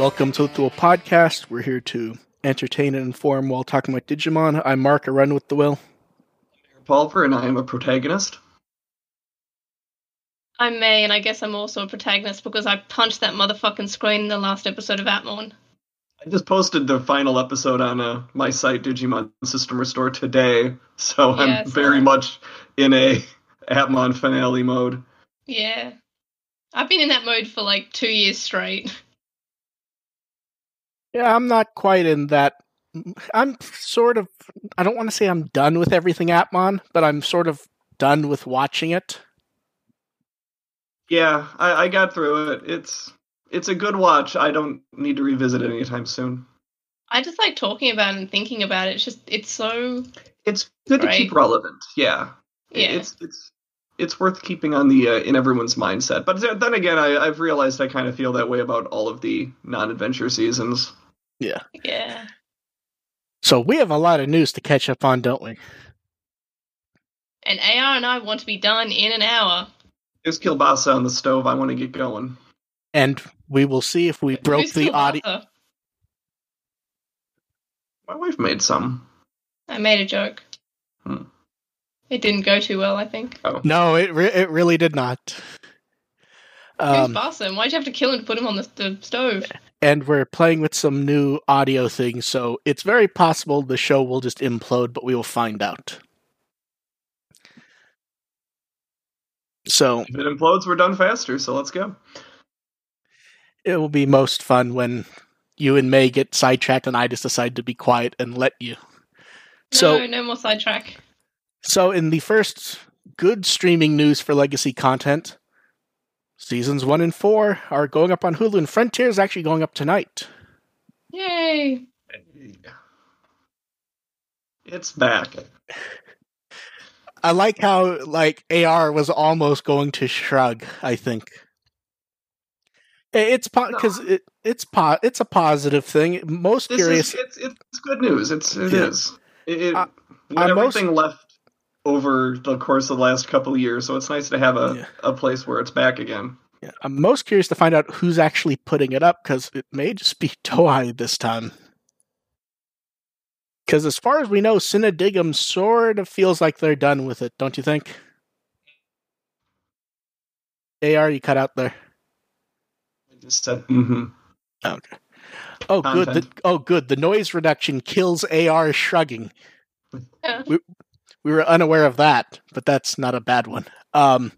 Welcome to the Dual Podcast. We're here to entertain and inform while talking about Digimon. I'm Mark, a run with the will. I'm Pulver, and I am a protagonist. I'm May, and I guess I'm also a protagonist because I punched that motherfucking screen in the last episode of Appmon. I just posted the final episode on uh, my site, Digimon System Restore, today, so Yeah, I I'm saw very that. much in a Appmon finale mode. Yeah. I've been in that mode for like two years straight. Yeah, I'm not quite in that. I'm sort of. I don't want to say I'm done with everything Appmon, but I'm sort of done with watching it. Yeah, I, I got through it. It's it's a good watch. I don't need to revisit it anytime soon. I just like talking about and thinking about it. It's just, it's so. It's good to keep relevant. Yeah, Yeah. It's it's it's worth keeping on the uh, in everyone's mindset. But then again, I, I've realized I kind of feel that way about all of the non-adventure seasons. Yeah. Yeah. So we have a lot of news to catch up on, don't we? And AR and I want to be done in an hour. There's Kilbasa on the stove. I want to get going. And we will see if we broke Who's the audio. My wife made some. I made a joke. Hmm. It didn't go too well, I think. Oh, No, it re- it really did not. Who's Um, Basa? Why'd you have to kill him to put him on the, the stove? And we're playing with some new audio things, so it's very possible the show will just implode, but we will find out. So if it implodes, we're done faster. So let's go. it will be most fun when you and May get sidetracked and I just decide to be quiet and let you. So no, no more sidetrack. so in the first good streaming news for legacy content, seasons 1 and 4 are going up on Hulu and Frontier is actually going up tonight. Yay. It's back. I like how like AR was almost going to shrug. I think I- it's because it it's po- it's a positive thing. Most This curious, is it's it's good news. It's it Yeah. is. It, it, Uh, with I'm most- everything left over the course of the last couple of years, so it's nice to have a, Yeah. a place where it's back again. yeah, I'm most curious to find out who's actually putting it up because it may just be Toei this time. Because as far as we know, Cinedigm sort of feels like they're done with it, don't you think? AR, you cut out there. I just said, mm-hmm. Okay. Oh, good. The, oh, good. The noise reduction kills AR shrugging. Yeah. We, we were unaware of that, but that's not a bad one. Um,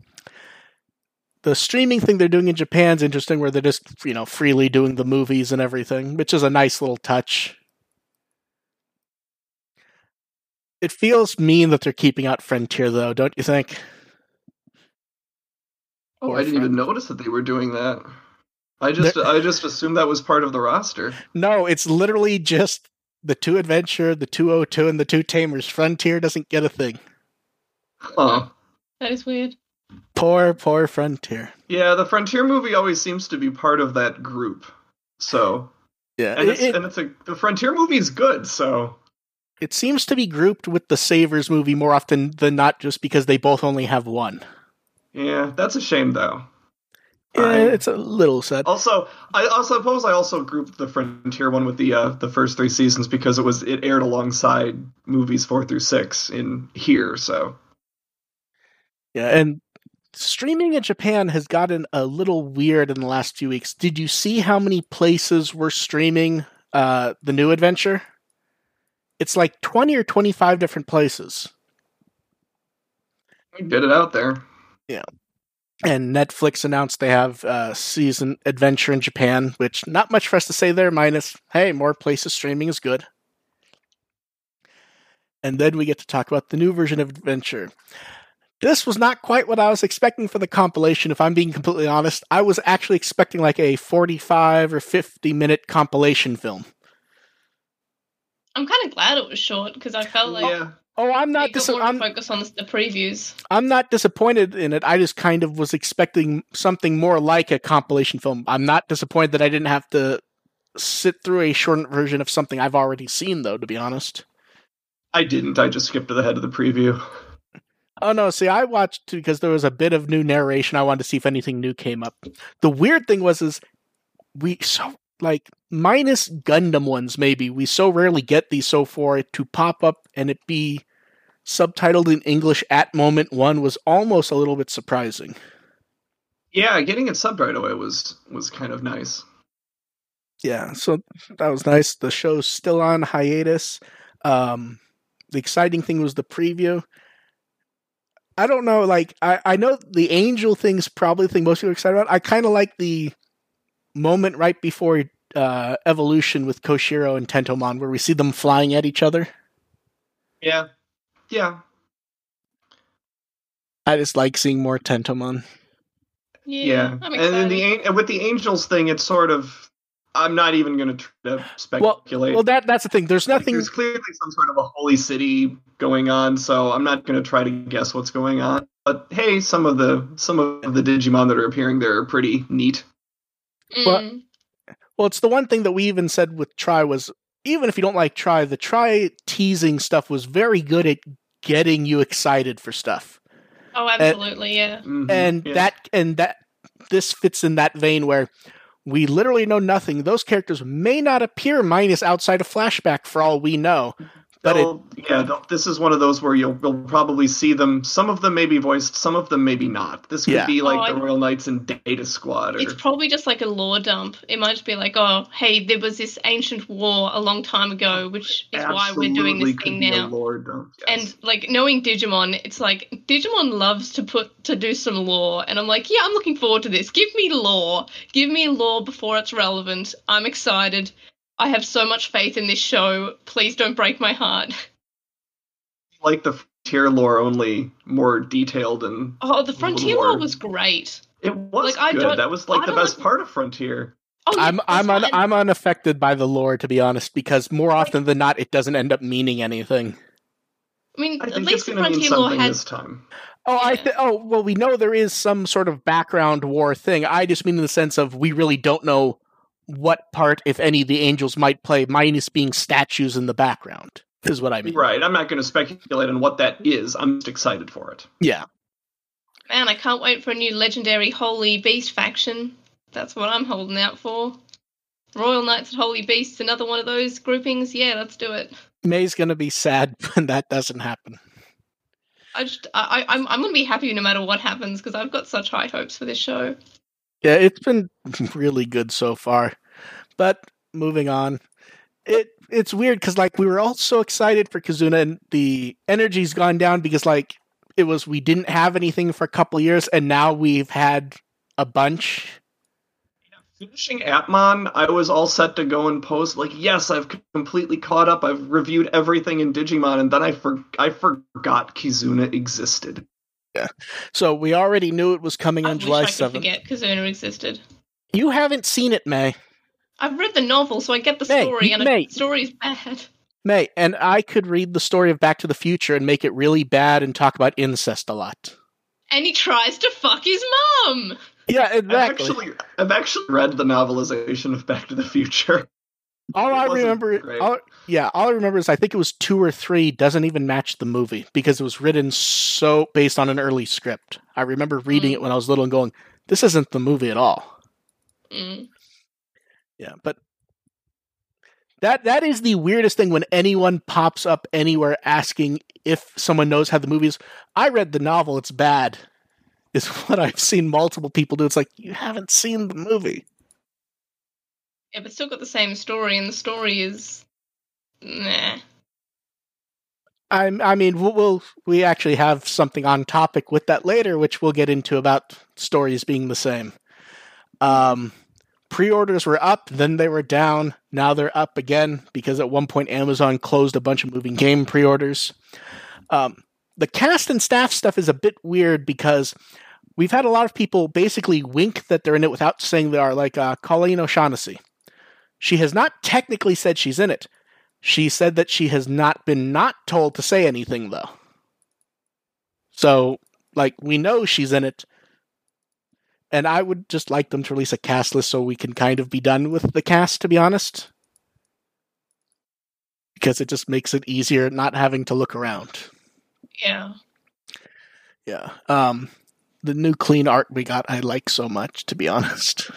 the streaming thing they're doing in Japan's interesting, where they're just you know freely doing the movies and everything, which is a nice little touch. It feels mean that they're keeping out Frontier, though, don't you think? Oh, Or I didn't even notice that they were doing that. I just I just assumed that was part of the roster. No, it's literally just the two adventure, the two O two, and the two tamers. Frontier doesn't get a thing. Huh. That is weird. Poor, poor Frontier. Yeah, the Frontier movie always seems to be part of that group. So Yeah, and it's it, and it's a the Frontier movie is good. So it seems to be grouped with the Savers movie more often than not, just because they both only have one. yeah, that's a shame though. Yeah, I- it's a little sad. Also, I also suppose I also grouped the Frontier one with the uh, the first three seasons because it was it aired alongside movies four through six in here. So Yeah, and streaming in Japan has gotten a little weird in the last few weeks. Did you see how many places were streaming uh, the new adventure? It's like twenty or twenty-five different places. get it out there. And Netflix announced they have uh, season adventure in Japan, which not much for us to say there. Minus, hey, more places streaming is good. And then we get to talk about the new version of adventure. This was not quite what I was expecting for the compilation. If I'm being completely honest, I was actually expecting like a 45 or 50 minute compilation film. I'm kind of glad it was short because I felt like yeah, Oh, I'm not you got dis- I'm, focus on the, the previews. I'm not disappointed in it. I just kind of was expecting something more like a compilation film. I'm not disappointed that I didn't have to sit through a shortened version of something I've already seen, though. To be honest. I didn't. I just skipped to the head of the preview. Oh no! See, I watched because there was a bit of new narration. I wanted to see if anything new came up. The weird thing was, is we so like minus Gundam ones, maybe we so rarely get these so far to pop up and it be subtitled in English at moment one was almost a little bit surprising. Yeah, getting it subbed right away was was kind of nice. Yeah, so that was nice. The show's still on hiatus. Um, the exciting thing was the preview. I don't know, like I, I know the angel thing's probably the thing most people are excited about. I kind of like the moment right before uh, evolution with Koshiro and Tentomon, where we see them flying at each other. Yeah, yeah. I just like seeing more Tentomon. Yeah, Yeah, I'm and then the excited. an- with the angels thing, it's sort of. I'm not even going to try to speculate. Well, that that's the thing. There's Like, nothing. There's clearly some sort of a holy city going on, so I'm not going to try to guess what's going on. But hey, some of the some of the Digimon that are appearing there are pretty neat. Well, Mm. Well, it's the one thing that we even said with tri was even if you don't like tri, the tri teasing stuff was very good at getting you excited for stuff. Oh, absolutely, yeah. Mhm, and yeah. that and that this fits in that vein where we literally know nothing. Those characters may not appear minus outside a flashback for all we know. But it- yeah, this is one of those where you'll, you'll probably see them. Some of them may be voiced, some of them maybe not. This could Yeah. be like Oh, the I- Royal Knights and Data Squad, or It's probably just like a lore dump. It might just be like, oh, hey, there was this ancient war a long time ago, which is why we're doing this thing be a now. lore dump, yes. And like knowing Digimon, it's like Digimon loves to put to do some lore, and I'm like, yeah, I'm looking forward to this. Give me lore. Give me lore before it's relevant. I'm excited. I have so much faith in this show. Please don't break my heart. like the Frontier lore, only more detailed and Oh, the Frontier lore was great. it was Like, I good. don't- That was I like the best like- part of Frontier. Oh, yeah, I'm I'm un. I'm unaffected by the lore to be honest, because more often than not, it doesn't end up meaning anything. I mean, I at think it's least the going mean Frontier lore had this time. Oh, I Yeah. th- oh well, we know there is some sort of background war thing. I just mean in the sense of we really don't know what part, if any, the angels might play, minus being statues in the background. Is what I mean. Right. I'm not going to speculate on what that is. I'm just excited for it. Yeah. Man, I can't wait for a new legendary Holy Beast faction. That's what I'm holding out for. Royal Knights and Holy Beasts, another one of those groupings. Yeah, let's do it. May's gonna be sad when that doesn't happen. I just, I, I- I'm, I'm gonna be happy no matter what happens because I've got such high hopes for this show. Yeah, it's been really good so far. But moving on, it it's weird because like we were all so excited for Kizuna, and the energy's gone down because like it was we didn't have anything for a couple years, and now we've had a bunch. Finishing Appmon, I was all set to go and post like, yes, I've completely caught up. I've reviewed everything in Digimon, and then I for- I forgot Kizuna existed. So we already knew it was coming I on wish July I could seventh. forget Kizuna existed. You haven't seen it, May. I've read the novel, so I get the May, story, and May. the story's bad. May, and I could read the story of Back to the Future and make it really bad and talk about incest a lot. And he tries to fuck his mom. Yeah, I've exactly. actually I've actually read the novelization of Back to the Future. All it I remember, all, yeah, all I remember is I think it was two or three. Doesn't even match the movie because it was written so based on an early script. I remember reading Mm. it when I was little and going, "This isn't the movie at all." Mm. Yeah, but that that is the weirdest thing when anyone pops up anywhere asking if someone knows how the movie is. I read the novel; it's bad. Is what I've seen multiple people do. It's like you haven't seen the movie. Yeah, but still got the same story, and the story is, nah. I I mean, we'll, we'll we actually have something on topic with that later, which we'll get into about stories being the same. Um, pre-orders were up, then they were down. Now they're up again because at one point Amazon closed a bunch of moving game pre-orders. Um, the cast and staff stuff is a bit weird because we've had a lot of people basically wink that they're in it without saying they are, like uh, Colleen O'Shaughnessy. She has not technically said she's in it. She said that she has not been not told to say anything though. So, like, we know she's in it. And I would just like them to release a cast list so we can kind of be done with the cast, to be honest. Because it just makes it easier not having to look around. Yeah. Yeah. Um the new clean art we got I like so much, to be honest.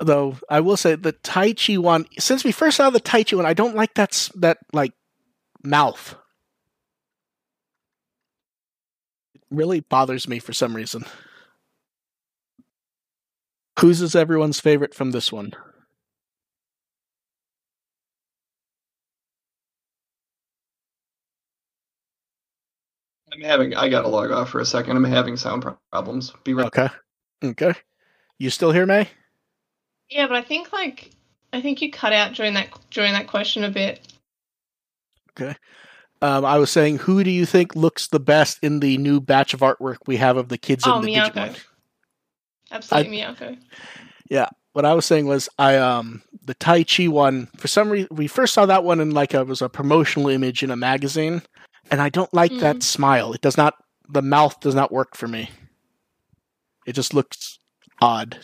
Though I will say the Taichi one. Since we first saw the Taichi one, I don't like that that like mouth. It really bothers me for some reason. Whose is everyone's favorite from this one? I'm having. I gotta log off for a second. I'm having sound problems. Be right. Okay, okay. You still here, May? Yeah, but I think like I think you cut out during that during that question a bit. Okay. Um, I was saying, who do you think looks the best in the new batch of artwork we have of the kids Oh, in the Miyako. Digimon? Absolutely, Miyako. Yeah, what I was saying was I um the Taichi one for some reason we first saw that one in like a was a promotional image in a magazine and I don't like that Mhm. smile. It does not the mouth does not work for me. It just looks odd.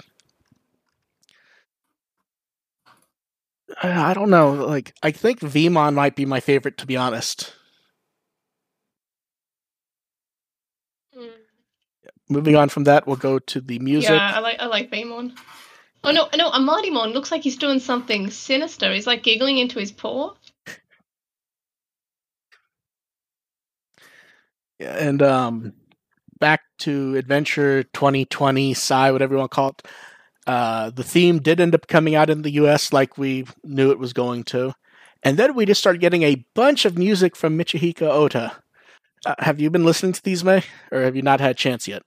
I don't know. Like I think Vmon might be my favorite to be honest. Mm. Moving on from that, we'll go to the music. Yeah, I like I like V-mon. Oh no, no, Armadimon looks like he's doing something sinister. He's like giggling into his paw. Yeah, and um, back to Adventure 2020, Sci, whatever you want to call it. Uh, the theme did end up coming out in the US like we knew it was going to. And then we just started getting a bunch of music from Michihiko Ota. Uh, have you been listening to these, May? Or have you not had a chance yet?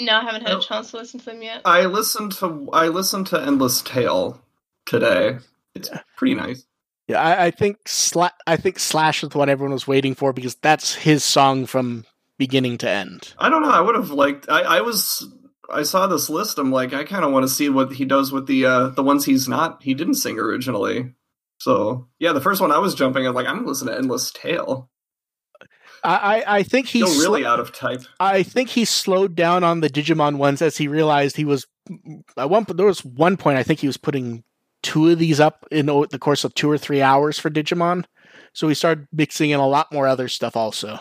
No, I haven't had Oh. a chance to listen to them yet. I listened to. I listened to Endless Tale today. It's pretty nice. Yeah, I, I think Sla- I think Slash is what everyone was waiting for because that's his song from beginning to end. I don't know. I would have liked. I, I was. I saw this list. I'm like, I kind of want to see what he does with the uh the ones he's not. He didn't sing originally. So yeah, the first one I was jumping. I'm like, I'm listening to Endless Tale. I, I, think he's Still really sl- out of type. I think he slowed down on the Digimon ones as he realized he was at one. There was one point I think he was putting two of these up in the course of two or three hours for Digimon, so he started mixing in a lot more other stuff also,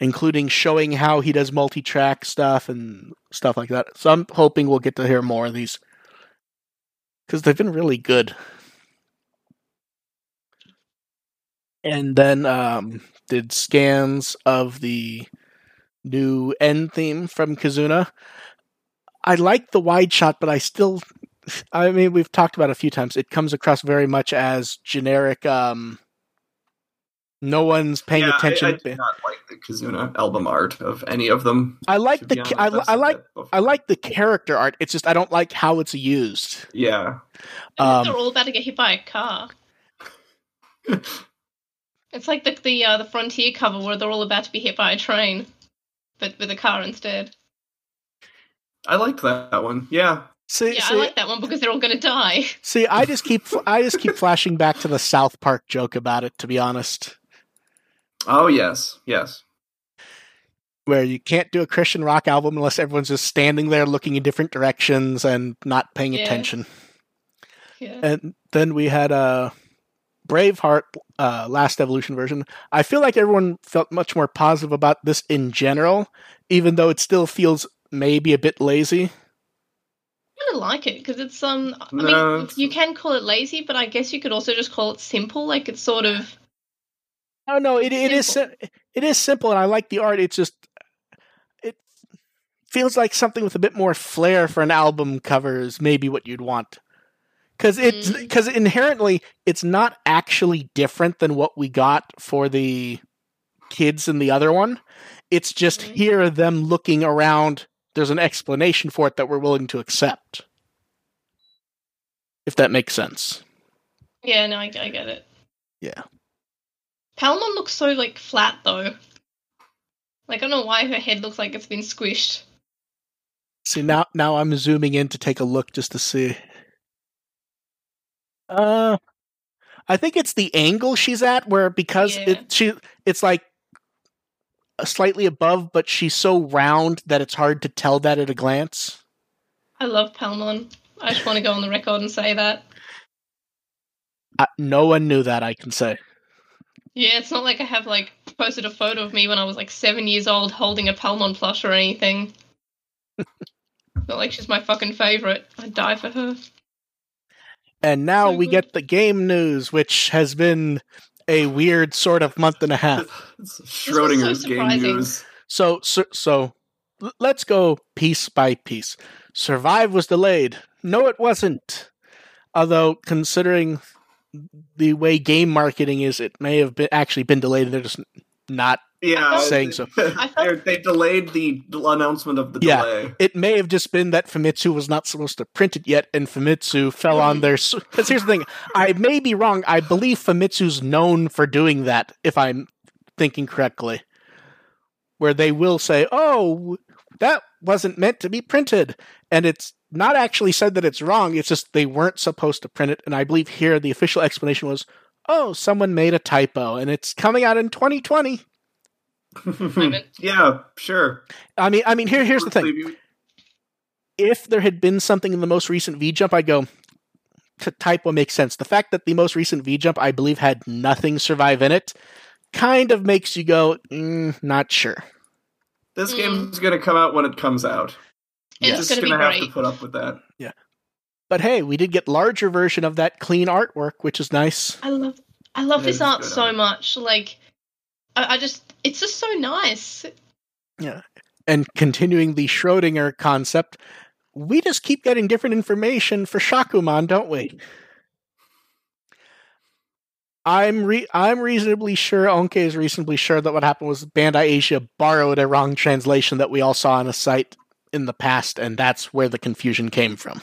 including showing how he does multi-track stuff and stuff like that. So I'm hoping we'll get to hear more of these because they've been really good. And then um, did scans of the new end theme from Kizuna. I like the wide shot, but I still, I mean, we've talked about it a few times. It comes across very much as generic. Um, no one's paying Yeah, I- attention. I, do not like the Kizuna album art of any of them. I, like the honest. I, I've I said like. I like the character art. It's just I don't like how it's used. Yeah. Um, They're all about to get hit by a car. It's like the the uh, the Frontier cover where they're all about to be hit by a train, but with a car instead. I liked that, that one. Yeah. see, Yeah, see, I like that one because they're all going to die. see, I just keep I just keep flashing back to the South Park joke about it. To be honest, Oh yes, yes. where you can't do a Christian rock album unless everyone's just standing there looking in different directions and not paying Yeah. attention. Yeah. And then we had a Braveheart uh, Last Evolution version. I feel like everyone felt much more positive about this in general, even though it still feels maybe a bit lazy. I kind of like it because it's um. I No, mean, it's- you can call it lazy, but I guess you could also just call it simple. Like it's sort of Oh no, it it is it is simple, and I like the art. It's just it feels like something with a bit more flair for an album cover is maybe what you'd want. Because it's because inherently it's not actually different than what we got for the kids in the other one. It's just Mhm. here them looking around. There's an explanation for it that we're willing to accept. If that makes sense. yeah. No, I, I get it. Yeah. Palmon looks so like flat though. Like I don't know why her head looks like it's been squished. See now now I'm zooming in to take a look just to see. Uh I think it's the angle she's at where because Yeah. it she it's like slightly above but she's so round that it's hard to tell that at a glance. I love Palmon. I just want to go on the record and say that. Uh, no one knew that I can say. Yeah, it's not like I have like posted a photo of me when I was like seven years old holding a Palmon plush or anything. Not like she's my fucking favorite. I'd die for her. And now So we good. get the game news, which has been a weird sort of month and a half. It's so Schrodinger's game news. So, so, so let's go piece by piece. Survive was delayed. No, it wasn't. Although, considering the way game marketing is, it may have been actually been delayed. and They're just not. Yeah, Saying so. They're- they delayed the announcement of the Yeah. delay. It may have just been that Famitsu was not supposed to print it yet, and Famitsu fell on mm-hmm. their. Because here's the thing: I may be wrong. I believe Famitsu's known for doing that, if I'm thinking correctly. Where they will say, "Oh, that wasn't meant to be printed," and it's not actually said that it's wrong. It's just they weren't supposed to print it. And I believe here the official explanation was, "Oh, someone made a typo, and it's coming out in 2020." Yeah, sure. I mean, I mean, here, here's the thing. If there had been something in the most recent V jump, I'd go. T- typo makes sense. The fact that the most recent V jump, I believe, had nothing survive in it, kind of makes you go, mm, not sure. This Mm. game's going to come out when it comes out. And You're it's just gonna gonna have to put up with that. Yeah. But hey, we did get larger version of that clean artwork, which is nice. I love I love It this art so art. much. Like I, I just it's just so nice. Yeah. And continuing the Schrodinger concept, we just keep getting different information for Shakuman, don't we? I'm re- I'm reasonably sure, Onke is reasonably sure that what happened was Bandai Asia borrowed a wrong translation that we all saw on a site in the past, and that's where the confusion came from.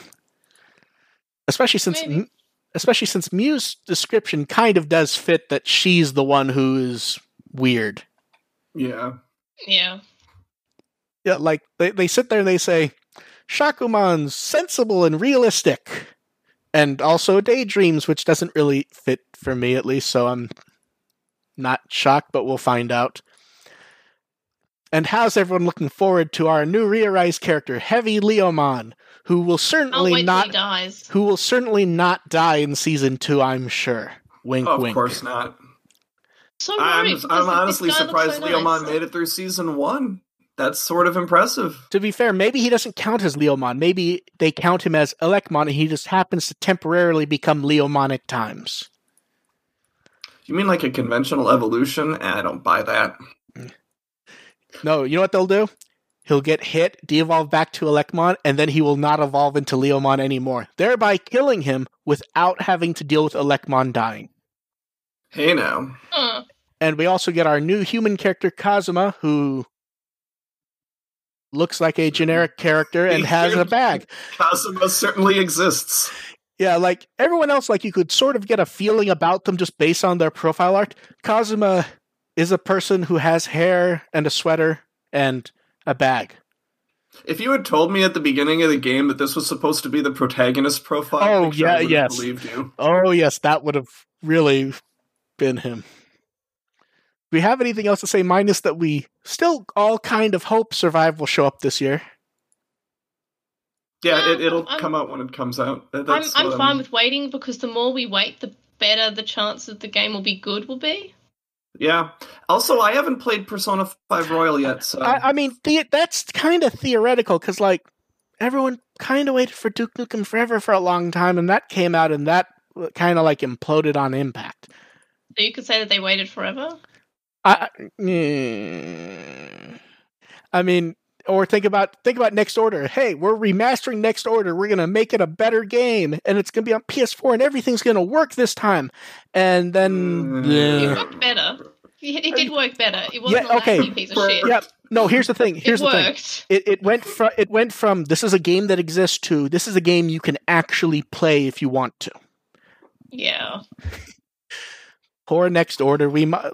Especially since, Maybe. especially since Mew's description kind of does fit that she's the one who is weird. Yeah. Yeah. Yeah, like they, they sit there and they say, Shakuman's sensible and realistic. And also daydreams, which doesn't really fit for me at least, so I'm not shocked, but we'll find out. And how's everyone looking forward to our new Rearise character, Heavy Leomon, who will certainly wait not dies. who will certainly not die in season two, I'm sure. Wink Oh, of wink. course not. So I'm, I'm honestly surprised so Leomon nice. made it through season one. That's sort of impressive. To be fair, maybe he doesn't count as Leomon. Maybe they count him as Elecmon and he just happens to temporarily become Leomon at times. You mean like a conventional evolution? Eh, I don't buy that. No, you know what they'll do? He'll get hit, de-evolve back to Elecmon, and then he will not evolve into Leomon anymore, thereby killing him without having to deal with Elecmon dying. Hey now. Huh. And we also get our new human character Kazuma, who looks like a generic character and has a bag. Kazuma certainly exists. Yeah, like everyone else, like you could sort of get a feeling about them just based on their profile art. Kazuma is a person who has hair and a sweater and a bag. If you had told me at the beginning of the game that this was supposed to be the protagonist profile, Oh, yeah, I would have yes. believed you. Oh yes, that would have really been him. Do we have anything else to say minus that we still all kind of hope Survive will show up this year? Yeah, No, it, it'll I'm- come out when it comes out. That- I'm That's I'm what fine with waiting because the more we wait, the better the chance that the game will be good will be. Yeah. Also, I haven't played Persona Five Royal yet, so I, I mean, the, that's kind of theoretical because, like, everyone kind of waited for Duke Nukem Forever for a long time, and that came out, and that uh, kind of like imploded on impact. So you could say that they waited forever. I, mm, I mean, or think about think about Next Order. Hey, we're remastering Next Order. We're gonna make it a better game, and it's gonna be on PS4, and everything's gonna work this time. And then, Mm. It worked better. It, it did work better. It wasn't Yeah, okay. laggy piece of shit. yeah. No, here's the thing. Here's it the thing. worked. It it went from it went from this is a game that exists to this is a game you can actually play if you want to. Yeah. Poor Next Order. We might,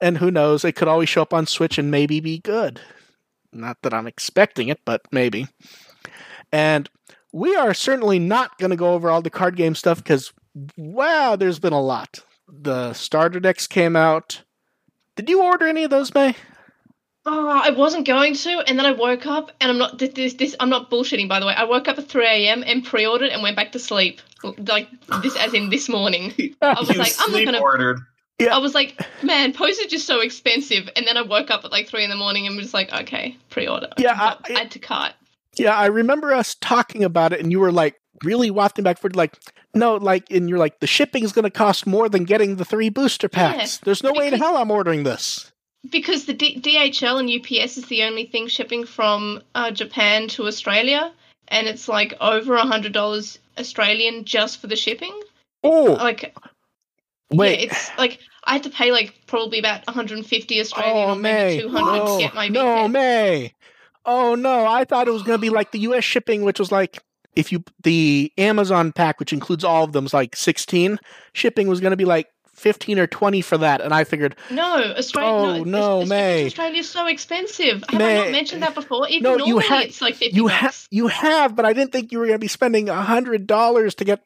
and who knows? It could always show up on Switch and maybe be good. Not that I'm expecting it, but maybe. And we are certainly not going to go over all the card game stuff because wow, there's been a lot. The starter decks came out. Did you order any of those, May? Oh, I wasn't going to, and then I woke up, and I'm not this, this this I'm not bullshitting by the way. I woke up at 3 a.m. and pre-ordered and went back to sleep, like this as in this morning. I was you like, I'm not gonna- ordered. Yeah. I was like, man, postage is just so expensive, and then I woke up at like three in the morning and was like, okay, pre-order. Yeah, I- add to cart. Yeah, I remember us talking about it, and you were like really wafting back forward, like, no, like, and you're like, the shipping is going to cost more than getting the three booster packs. There's no way in hell I'm ordering this. because the D- DHL and UPS is the only thing shipping from uh, Japan to Australia, and it's like over a hundred dollars Australian just for the shipping. Oh, Like, wait. yeah, it's like I had to pay like probably about 150 Australian oh, or maybe 200 no, to get my oh, no, VPN. May. Oh, no. I thought it was going to be like the U.S. shipping, which was like, if you, the Amazon pack, which includes all of them, is like 16. Shipping was going to be like 15 or 20 for that. And I figured, No, oh, Australia. Oh, no, no, May. Australia's so expensive. Have I not mentioned that before? Even No, normally ha- it's like 50 you have, bucks. you have, but I didn't think you were going to be spending a $100 to get,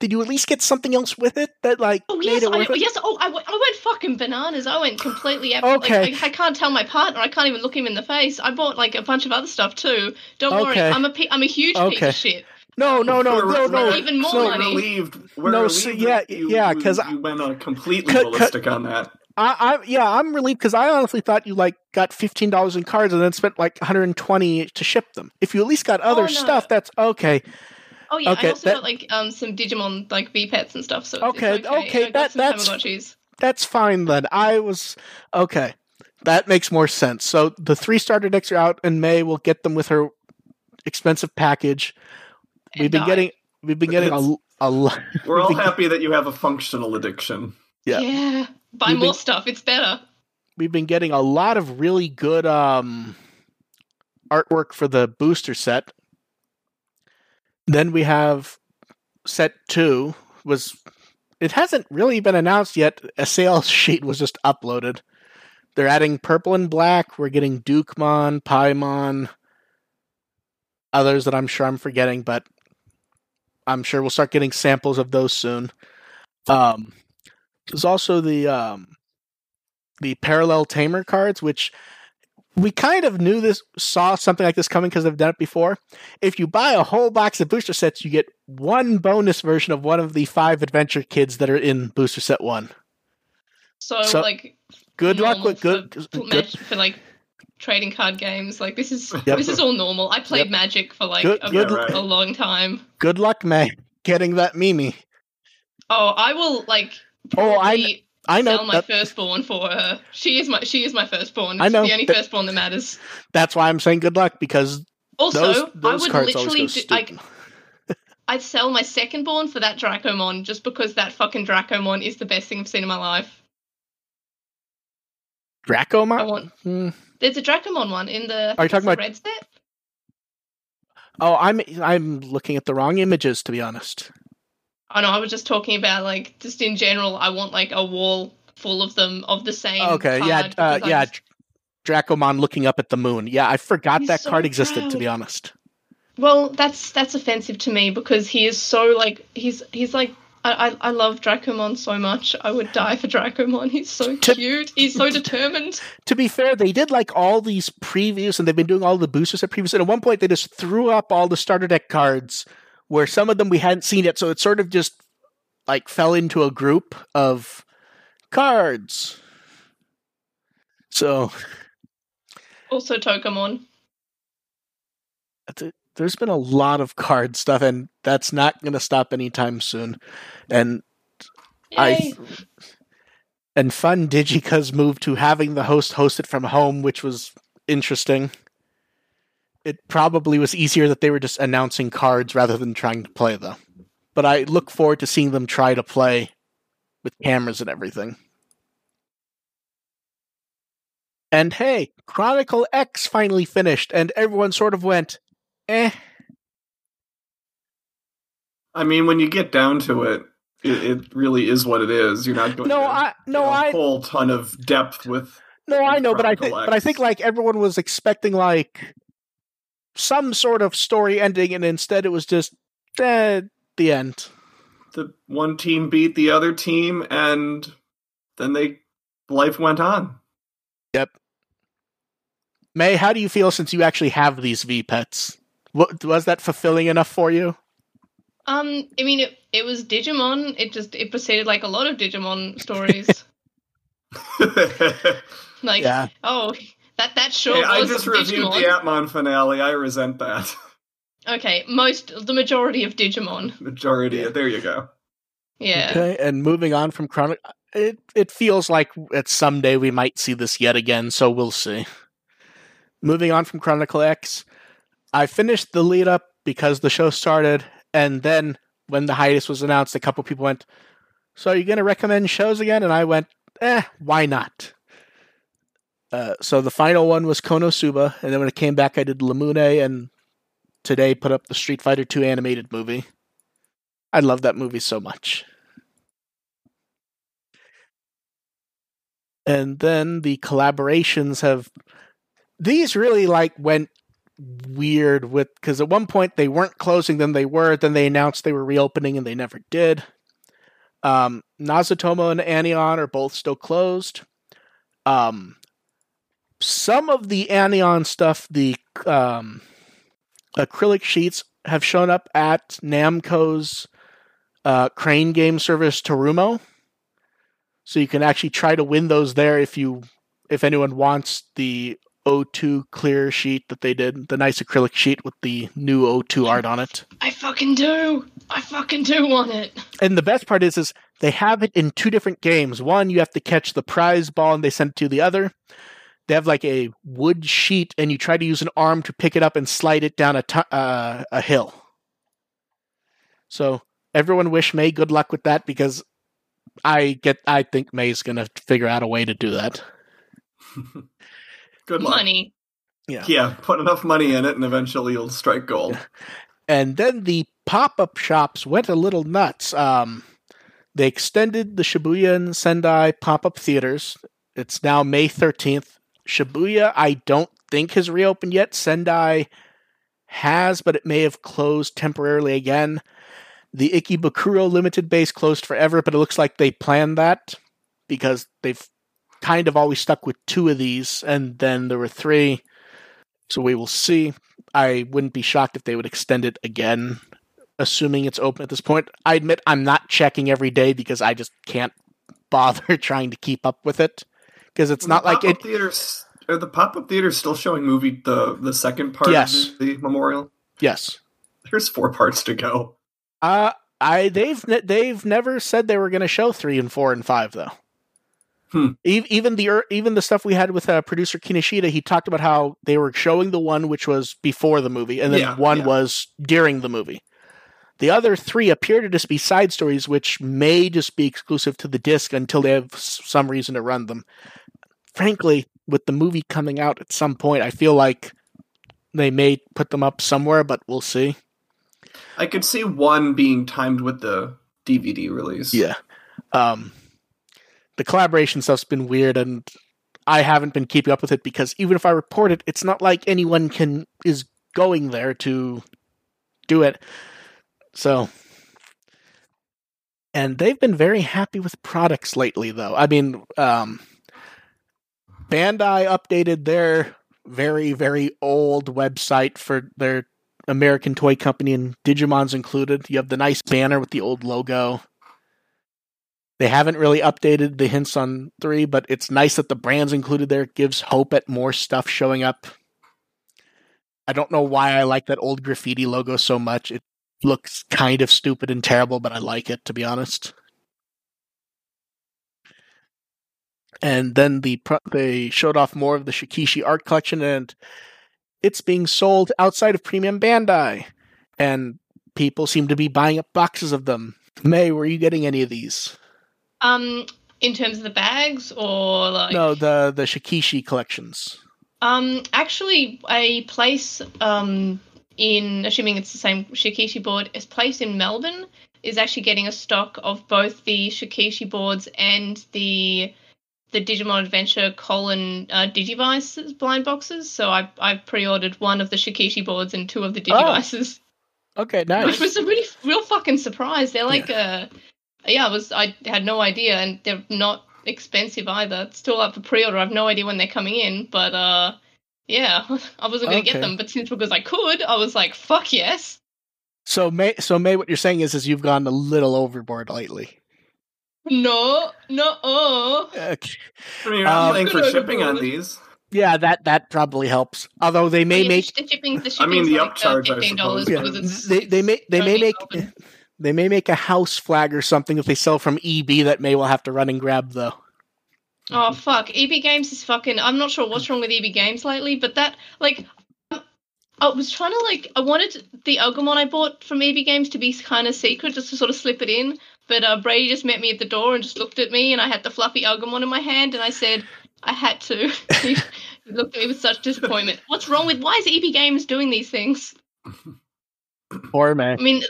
did you at least get something else with it that like Oh made yes, it I, worth it? yes. Oh, I, went- fucking bananas. I went completely. ep- Okay. Like, I, I can't tell my partner. I can't even look him in the face. I bought like a bunch of other stuff too. Don't worry. Okay. I'm a pe- I'm a huge piece of shit. No, no, no, We're- no, no. Even more we're money. relieved. We're No, relieved so- yeah, you, yeah, 'cause you went on completely Cut- cut- ballistic on that. I, I yeah, I'm relieved because I honestly thought you like got fifteen dollars in cards and then spent like 120 to ship them. If you at least got other Oh, no. stuff, that's okay. Oh yeah, Okay, I also that- got like um some Digimon like V pets and stuff. So Okay, it's okay. okay, I got that- some that's- Tamagotchis. That's fine then. I was okay. That makes more sense. So the three starter decks are out in May. We'll get them with her expensive package. and we've been die. getting we've been getting a a lot. We're all happy that you have a functional addiction. yeah. yeah. Buy We've more been- stuff. It's better. We've been getting a lot of really good um artwork for the booster set. Then we have set two was it hasn't really been announced yet. A sales sheet was just uploaded. They're adding purple and black. We're getting Dukemon, Paimon, others that I'm sure I'm forgetting, but I'm sure we'll start getting samples of those soon. Um, there's also the um, the parallel tamer cards, which we kind of knew this, saw something like this coming because they've done it before. If you buy a whole box of booster sets, you get one bonus version of one of the five adventure kids that are in booster set one. So, So, like Good luck with good. for, good for like trading card games. Like this is Yep. this is all normal. I played Yep. Magic for like Good- a, good- Yeah, right. a long time. good luck, May, getting that Mimi. Oh, I will like Oh, I probably I know sell my that, firstborn for her. She is my she is my firstborn. I know, the only that- firstborn that matters. that's why I'm saying good luck because Also, those those I would cards literally do, like I'd sell my secondborn for that Dracomon just because that fucking Dracomon is the best thing I've seen in my life. I Dracomon. want Hmm. there's a Dracomon one in the Are you talking about- red set? Oh, I'm I'm looking at the wrong images to be honest. Oh know I was just talking about like just in general. I want like a wall full of them of the same. Okay, yeah, uh, yeah. just- Dracomon looking up at the moon. Yeah, I forgot He's that so card existed. To be honest. Well, that's that's offensive to me because he is so like he's he's like I I, I love Dracomon so much. I would die for Dracomon. He's so To- cute. He's so determined. to be fair, they did like all these previews and they've been doing all the boosters at previews. And at one point, they just threw up all the starter deck cards where some of them we hadn't seen yet. So it sort of just like fell into a group of cards. So Also, it. there's been a lot of card stuff, and that's not going to stop anytime soon. And I and fun Digicuz moved to having the host host it from home, which was interesting. It probably was easier that they were just announcing cards rather than trying to play them. But I look forward to seeing them try to play with cameras and everything. And hey, Chronicle X finally finished, and everyone sort of went, eh. I mean, when you get down to it, it, it really is what it is. You're not going No, to I no, get a I whole ton of depth with. No, I know, but I think, but I think like everyone was expecting like some sort of story ending, and instead it was just eh, the end. The one team beat the other team, and then they life went on. Yep. May, how do you feel since you actually have these V pets? Was that fulfilling enough for you? Um, I mean, it, it was Digimon. It just it proceeded like a lot of Digimon stories. like, Yeah, oh, That that sure Hey, I just reviewed Digimon. the Appmon finale. I resent that. Okay, most the majority of Digimon. Majority. There you go. Yeah. Okay, and moving on from Chronic, it it feels like at someday we might see this yet again, so we'll see. Moving on from Chronicle X, I finished the lead up because the show started, and then when the hiatus was announced, a couple people went, "So are you going to recommend shows again?" And I went, "Eh, why not?" Uh, so the final one was Konosuba, and then when it came back, I did Lamune, and today put up the Street Fighter 2 animated movie. I love that movie so much. And then the collaborations have these really like went weird with because at one point they weren't closing, then they were, then they announced they were reopening and they never did. Um, Nazutomo and Anion are both still closed. Um, some of the Anion stuff, the um, acrylic sheets have shown up at Namco's uh, crane game service Terumo. So you can actually try to win those there if you if anyone wants the O2 clear sheet that they did, the nice acrylic sheet with the new O2 art on it. I fucking do. I fucking do want it. And the best part is is they have it in two different games. One you have to catch the prize ball and they send it to the other. They have like a wood sheet and you try to use an arm to pick it up and slide it down a uh, a hill. So everyone wish May good luck with that because I get I think May's going to figure out a way to do that. Good luck. Money. Yeah. Yeah, put enough money in it and eventually you'll strike gold. And then the pop-up shops went a little nuts. Um, they extended the Shibuya and Sendai pop-up theaters. It's now May 13th. Shibuya, I don't think has reopened yet. Sendai has, but it may have closed temporarily again. The Ikebukuro limited base closed forever, but it looks like they planned that because they've kind of always stuck with two of these, and then there were three. So we will see. I wouldn't be shocked if they would extend it again, assuming it's open at this point. I admit I'm not checking every day because I just can't bother trying to keep up with it because it's not like it. theaters. Are the pop-up theaters still showing movie the the second part Yes. of the memorial? Yes. There's four parts to go. Uh I they've they've never said they were going to show three and four and five though. Hmm. Even the even the stuff we had with uh, producer Kinoshita, he talked about how they were showing the one which was before the movie, and then Yeah, one yeah. was during the movie. The other three appear to just be side stories, which may just be exclusive to the disc until they have some reason to run them. Frankly, with the movie coming out at some point, I feel like they may put them up somewhere, but we'll see. I could see one being timed with the DVD release. Yeah. Um, the collaboration stuff's been weird, and I haven't been keeping up with it because even if I report it, it's not like anyone can is going there to do it. So, and they've been very happy with products lately, though. I mean, um, Bandai updated their very very old website for their American toy company, and Digimon's included. You have the nice banner with the old logo. They haven't really updated the hints on three, but it's nice that the brand's included there. It gives hope at more stuff showing up. I don't know why I like that old graffiti logo so much. It looks kind of stupid and terrible, but I like it to be honest. And then the they showed off more of the Shikishi art collection, and it's being sold outside of Premium Bandai, and people seem to be buying up boxes of them. May, were you getting any of these? Um, in terms of the bags or like no, the the Shikishi collections. Um, actually, a place um in assuming it's the same Shikishi board, a place in Melbourne is actually getting a stock of both the Shikishi boards and the the Digimon Adventure colon uh, Digivices blind boxes. So I I pre-ordered one of the Shikishi boards and two of the Digivices, Oh. Okay, nice. which was a really real fucking surprise. They're like uh yeah, I was I had no idea, and they're not expensive either. It's still up for pre-order. I've no idea when they're coming in, but uh, yeah, I wasn't gonna Okay. get them, but since because I could, I was like, fuck yes. So May, so May, what you're saying is, is you've gone a little overboard lately. No, no, oh. Okay. I mean, you're not Um, paying for shipping on these. Yeah, that that probably helps. Although they may Yeah, make the shipping. The I mean, the like, uh, upcharge, I suppose. yeah, they they may they may make Melbourne. they may make a house flag or something if they sell from EB that May well have to run and grab though. Oh fuck! EB Games is fucking. I'm not sure what's wrong with EB Games lately, but that like, I was trying to like. I wanted the Agumon I bought from EB Games to be kind of secret, just to sort of slip it in. But uh, Brady just met me at the door and just looked at me, and I had the fluffy Agumon in my hand, and I said I had to. he, looked at me with such disappointment. What's wrong with? Why is EB Games doing these things? Or May. I mean,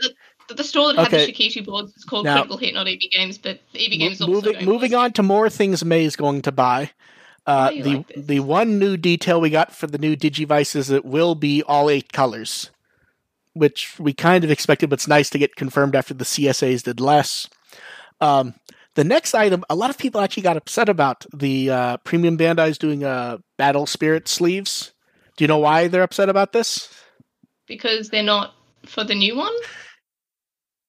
the, the store that had the Shikishi boards is called Now- Critical Hit, not EB Games, but EB Games is also moving moving on to more things May is going to buy. Uh, Why do you the like the one new detail we got for the new Digivice is it will be all eight colors, which we kind of expected, but it's nice to get confirmed after the CSAs did less. Um, the next item, a lot of people actually got upset about the uh, Premium Bandai's doing uh, Battle Spirit sleeves. Do you know why they're upset about this? because they're not for the new one.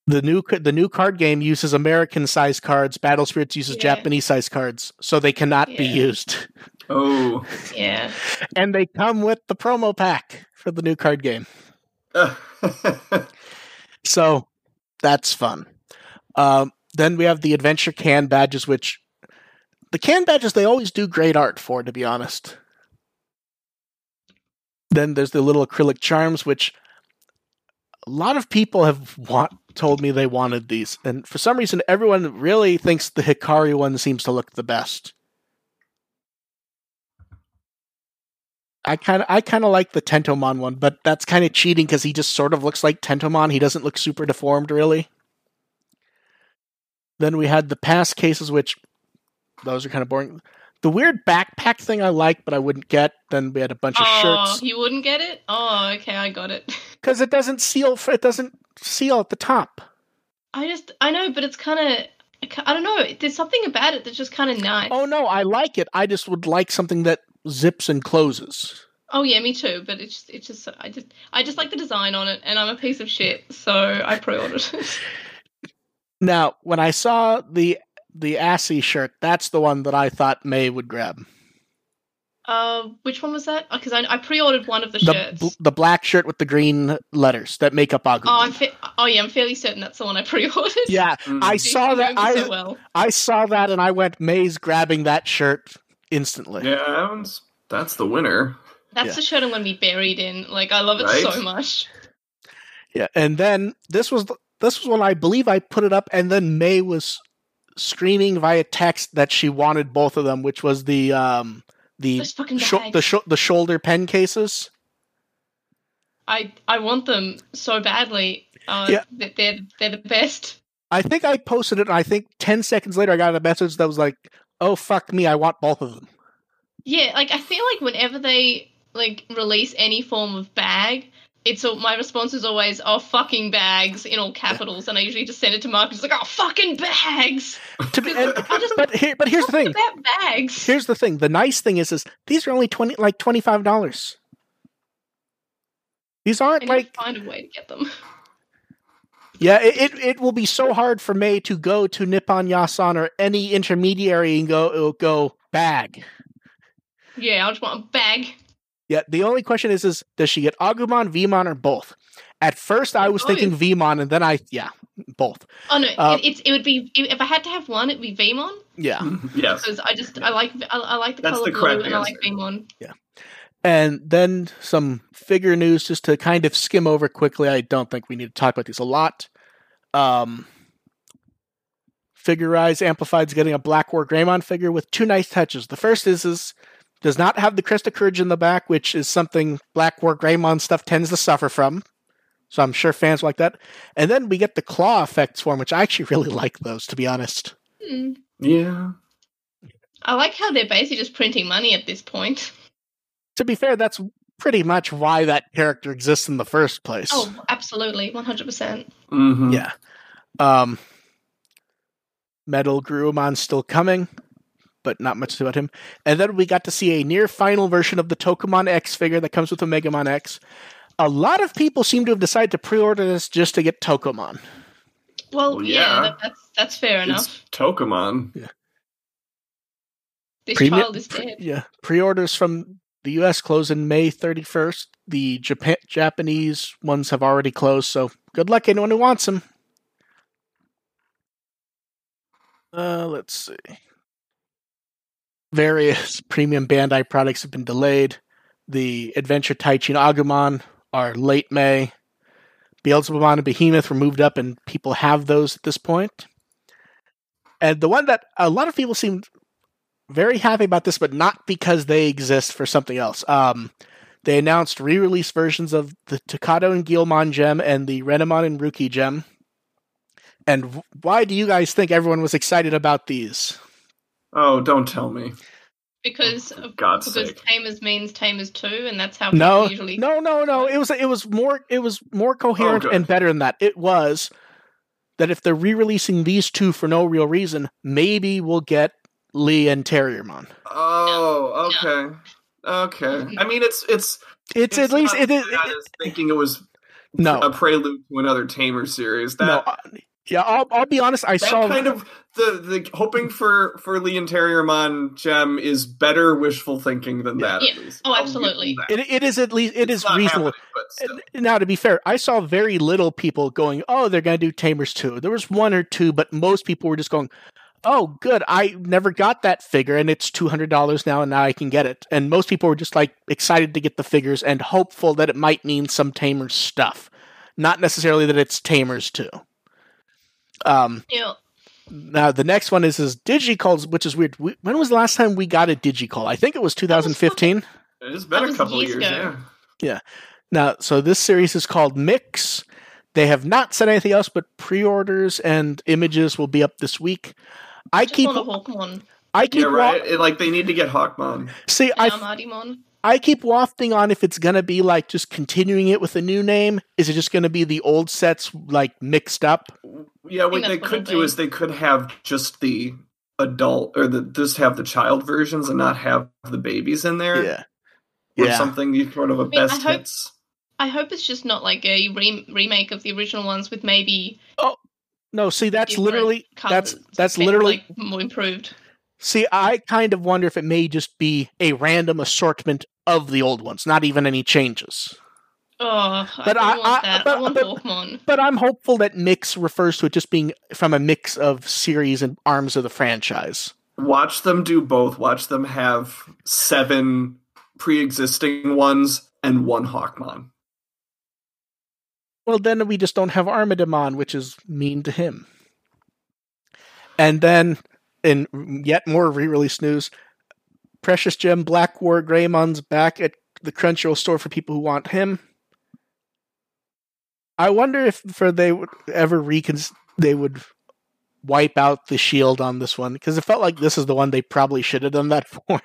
The new the new card game uses American size cards. Battle Spirits uses Yeah. Japanese size cards, so they cannot be used. Oh. Yeah. and they come with the promo pack for the new card game. So that's fun. Um, then we have the adventure can badges, which the can badges they always do great art for, to be honest. Then there's the little acrylic charms, which a lot of people have want, told me they wanted these, and for some reason, everyone really thinks the Hikari one seems to look the best. I kind of I kind of like the Tentomon one, but that's kind of cheating because he just sort of looks like Tentomon. He doesn't look super deformed, really. Then we had the past cases, which those are kind of boring. The weird backpack thing I like, but I wouldn't get. Then we had a bunch of Oh, shirts you wouldn't get it? Oh, okay, I got it. because it doesn't seal. For, It doesn't seal at the top. I just, I know, but it's kind of, I don't know. There's something about it that's just kind of nice. Oh no, I like it. I just would like something that zips and closes. Oh yeah, me too. But it's just, it's just, I just, I just like the design on it, and I'm a piece of shit, so I pre-ordered it. Now, when I saw the the Assy shirt, that's the one that I thought May would grab. uh, which one was that? Because I, I pre-ordered one of the, The shirts. bl- the black shirt with the green letters that make up Agumon. oh, I'm, fa- oh yeah, I'm fairly certain that's the one I pre-ordered. yeah, Mm. I saw that. I so well. I saw that, and I went May's grabbing that shirt instantly. yeah, that one's- that's the winner. That's Yeah. the shirt I'm going to be buried in. Like, I love it Right? so much. Yeah, and then this was the, this was when I believe I put it up, and then May was screaming via text that she wanted both of them, which was the um the Those sho- the sho- the shoulder pen cases. I I want them so badly. Uh, Yeah. that they're they're the best. I think I posted it, and I think ten seconds later I got a message that was like, "Oh fuck me, I want both of them." Yeah, like I feel like whenever they like release any form of bag, it's all, my response is always "oh fucking bags" in all capitals, and I usually just send it to Mark. It's like "oh fucking bags." To be, and, just but here, but here's the thing. about bags. Here's the thing. The nice thing is, is these are only twenty, like twenty five dollars. These aren't need like to find a way to get them. Yeah, it, it, it will be so hard for May to go to Nippon Yasan or any intermediary and go it'll go bag. Yeah, I just want a bag. Yeah, the only question is is does she get Agumon, V-mon, or both? At first I was Both. thinking V-mon and then I yeah, both. Oh no, Uh, it, it's it would be if I had to have one, it'd be V-mon Yeah. yes. because I just I like I, I like the That's color the blue correct and I like answer. V-mon. And then some figure news just to kind of skim over quickly. I don't think we need to talk about these a lot. Um Figure Rise Amplified's getting a Black War Greymon figure with two nice touches. The first is is does not have the Crest of Courage in the back, which is something Black War Greymon stuff tends to suffer from. So I'm sure fans like that. And then we get the claw effects form, which I actually really like those, to be honest. Hmm. Yeah. I like how they're basically just printing money at this point. To be fair, that's pretty much why that character exists in the first place. Oh, absolutely, one hundred percent. Mm-hmm. Yeah. Um Metal Garurumon's still coming, but not much about him. And then we got to see a near final version of the Tokomon X figure that comes with the Megamon X. A lot of people seem to have decided to pre-order this just to get Tokomon. Well, Well, yeah, yeah. that, that's that's fair enough. It's Tokomon. This Premium- child is dead. Yeah, pre-orders from the U.S. close in May 31st. The Japan Japanese ones have already closed, so good luck anyone who wants them. Uh, let's see. Various premium Bandai products have been delayed. The Adventure Taichin Agumon are late May. Beelzebumon and Behemoth were moved up, and people have those at this point. And the one that a lot of people seem very happy about this, but not because they exist for something else. Um, they announced re-release versions of the Takato and Guilmon gem and the Renamon and Ruki gem. And why do you guys think everyone was excited about these? Oh, don't tell me. Because For God's because sake. tamers means tamers too, and that's how No, usually. no, no, no. It was it was more it was more coherent good. and better than that. It was that if they're re-releasing these two for no real reason, maybe we'll get Lee and Terriermon. Oh, okay. Okay. I mean, it's it's It's, at least it is it- thinking it was no a prelude to another Tamer series. That no. uh, Yeah, I'll I'll be honest. I that saw kind of the the hoping for for Lee and Terriermon gem is better wishful thinking than that. Yeah. Oh, absolutely. it, it is at least it It's is reasonable. happening, but still. And Now, to be fair, I saw very little people going, "Oh, they're going to do Tamers 2. There was one or two, but most people were just going, "Oh, good! I never got that figure, and it's two hundred dollars now, and now I can get it." And most people were just like excited to get the figures and hopeful that it might mean some Tamers stuff, not necessarily that it's Tamers too. Um, Yeah. now the next one is is DigiColles, which is weird. We, when was the last time we got a DigiColle? I think it was 2015. It's been a couple years years, ago. yeah. Now, so this series is called Mix. They have not said anything else, but pre-orders and images will be up this week. I Just keep, want a I keep, Yeah, wa- It- like they need to get Hawkmon. see, I, I, Armadimon. I keep wafting on if it's gonna be like just continuing it with a new name. Is it just gonna be the old sets like mixed up? Yeah, what they could do be. is they could have just the adult or the just have the child versions and not have the babies in there. Yeah, Or yeah. something you sort of a mean, I best hope- hits. I hope it's just not like a re- remake of the original ones with maybe oh, No, see, that's literally colours, that's that's but, literally like improved. See, I kind of wonder if it may just be a random assortment of the old ones, not even any changes. Oh, But I I- don't want I- that. but- I want but- Hawkmon. But I'm hopeful that mix refers to it just being from a mix of series and arms of the franchise. Watch them do both. Watch them have seven pre-existing ones and one Hawkmon. Well, then we just don't have Armadimon, which is mean to him. And then, in yet more re-release news, Precious Gem Black War Greymon's back at the Crunchyroll store for people who want him. I wonder if for they would ever recon they would wipe out the shield on this one because it felt like this is the one they probably should have done that for.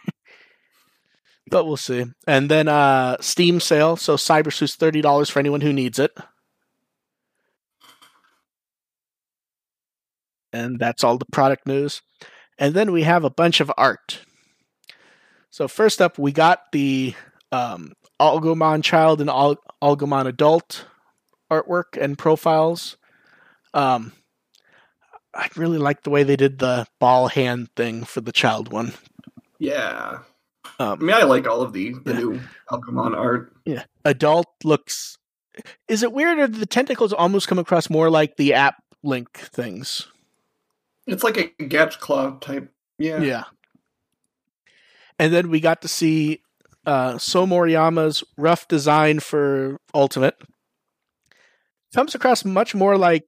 but we'll see. And then uh Steam sale, so Cyber Cybersuit's thirty dollars for anyone who needs it. And that's all the product news. And then we have a bunch of art. So first up, we got the um, Algomon child and Al- Algomon adult artwork and profiles. Um, I really like the way they did the ball hand thing for the child one. Yeah. I Um, mean, I like all of the, the Yeah. new Algomon art. yeah, adult looks. Is it weird or the tentacles almost come across more like the app link things? It's like a Gatch Claw type. Yeah. Yeah. And then we got to see uh, So Moriyama's rough design for Ultimate. Comes across much more like,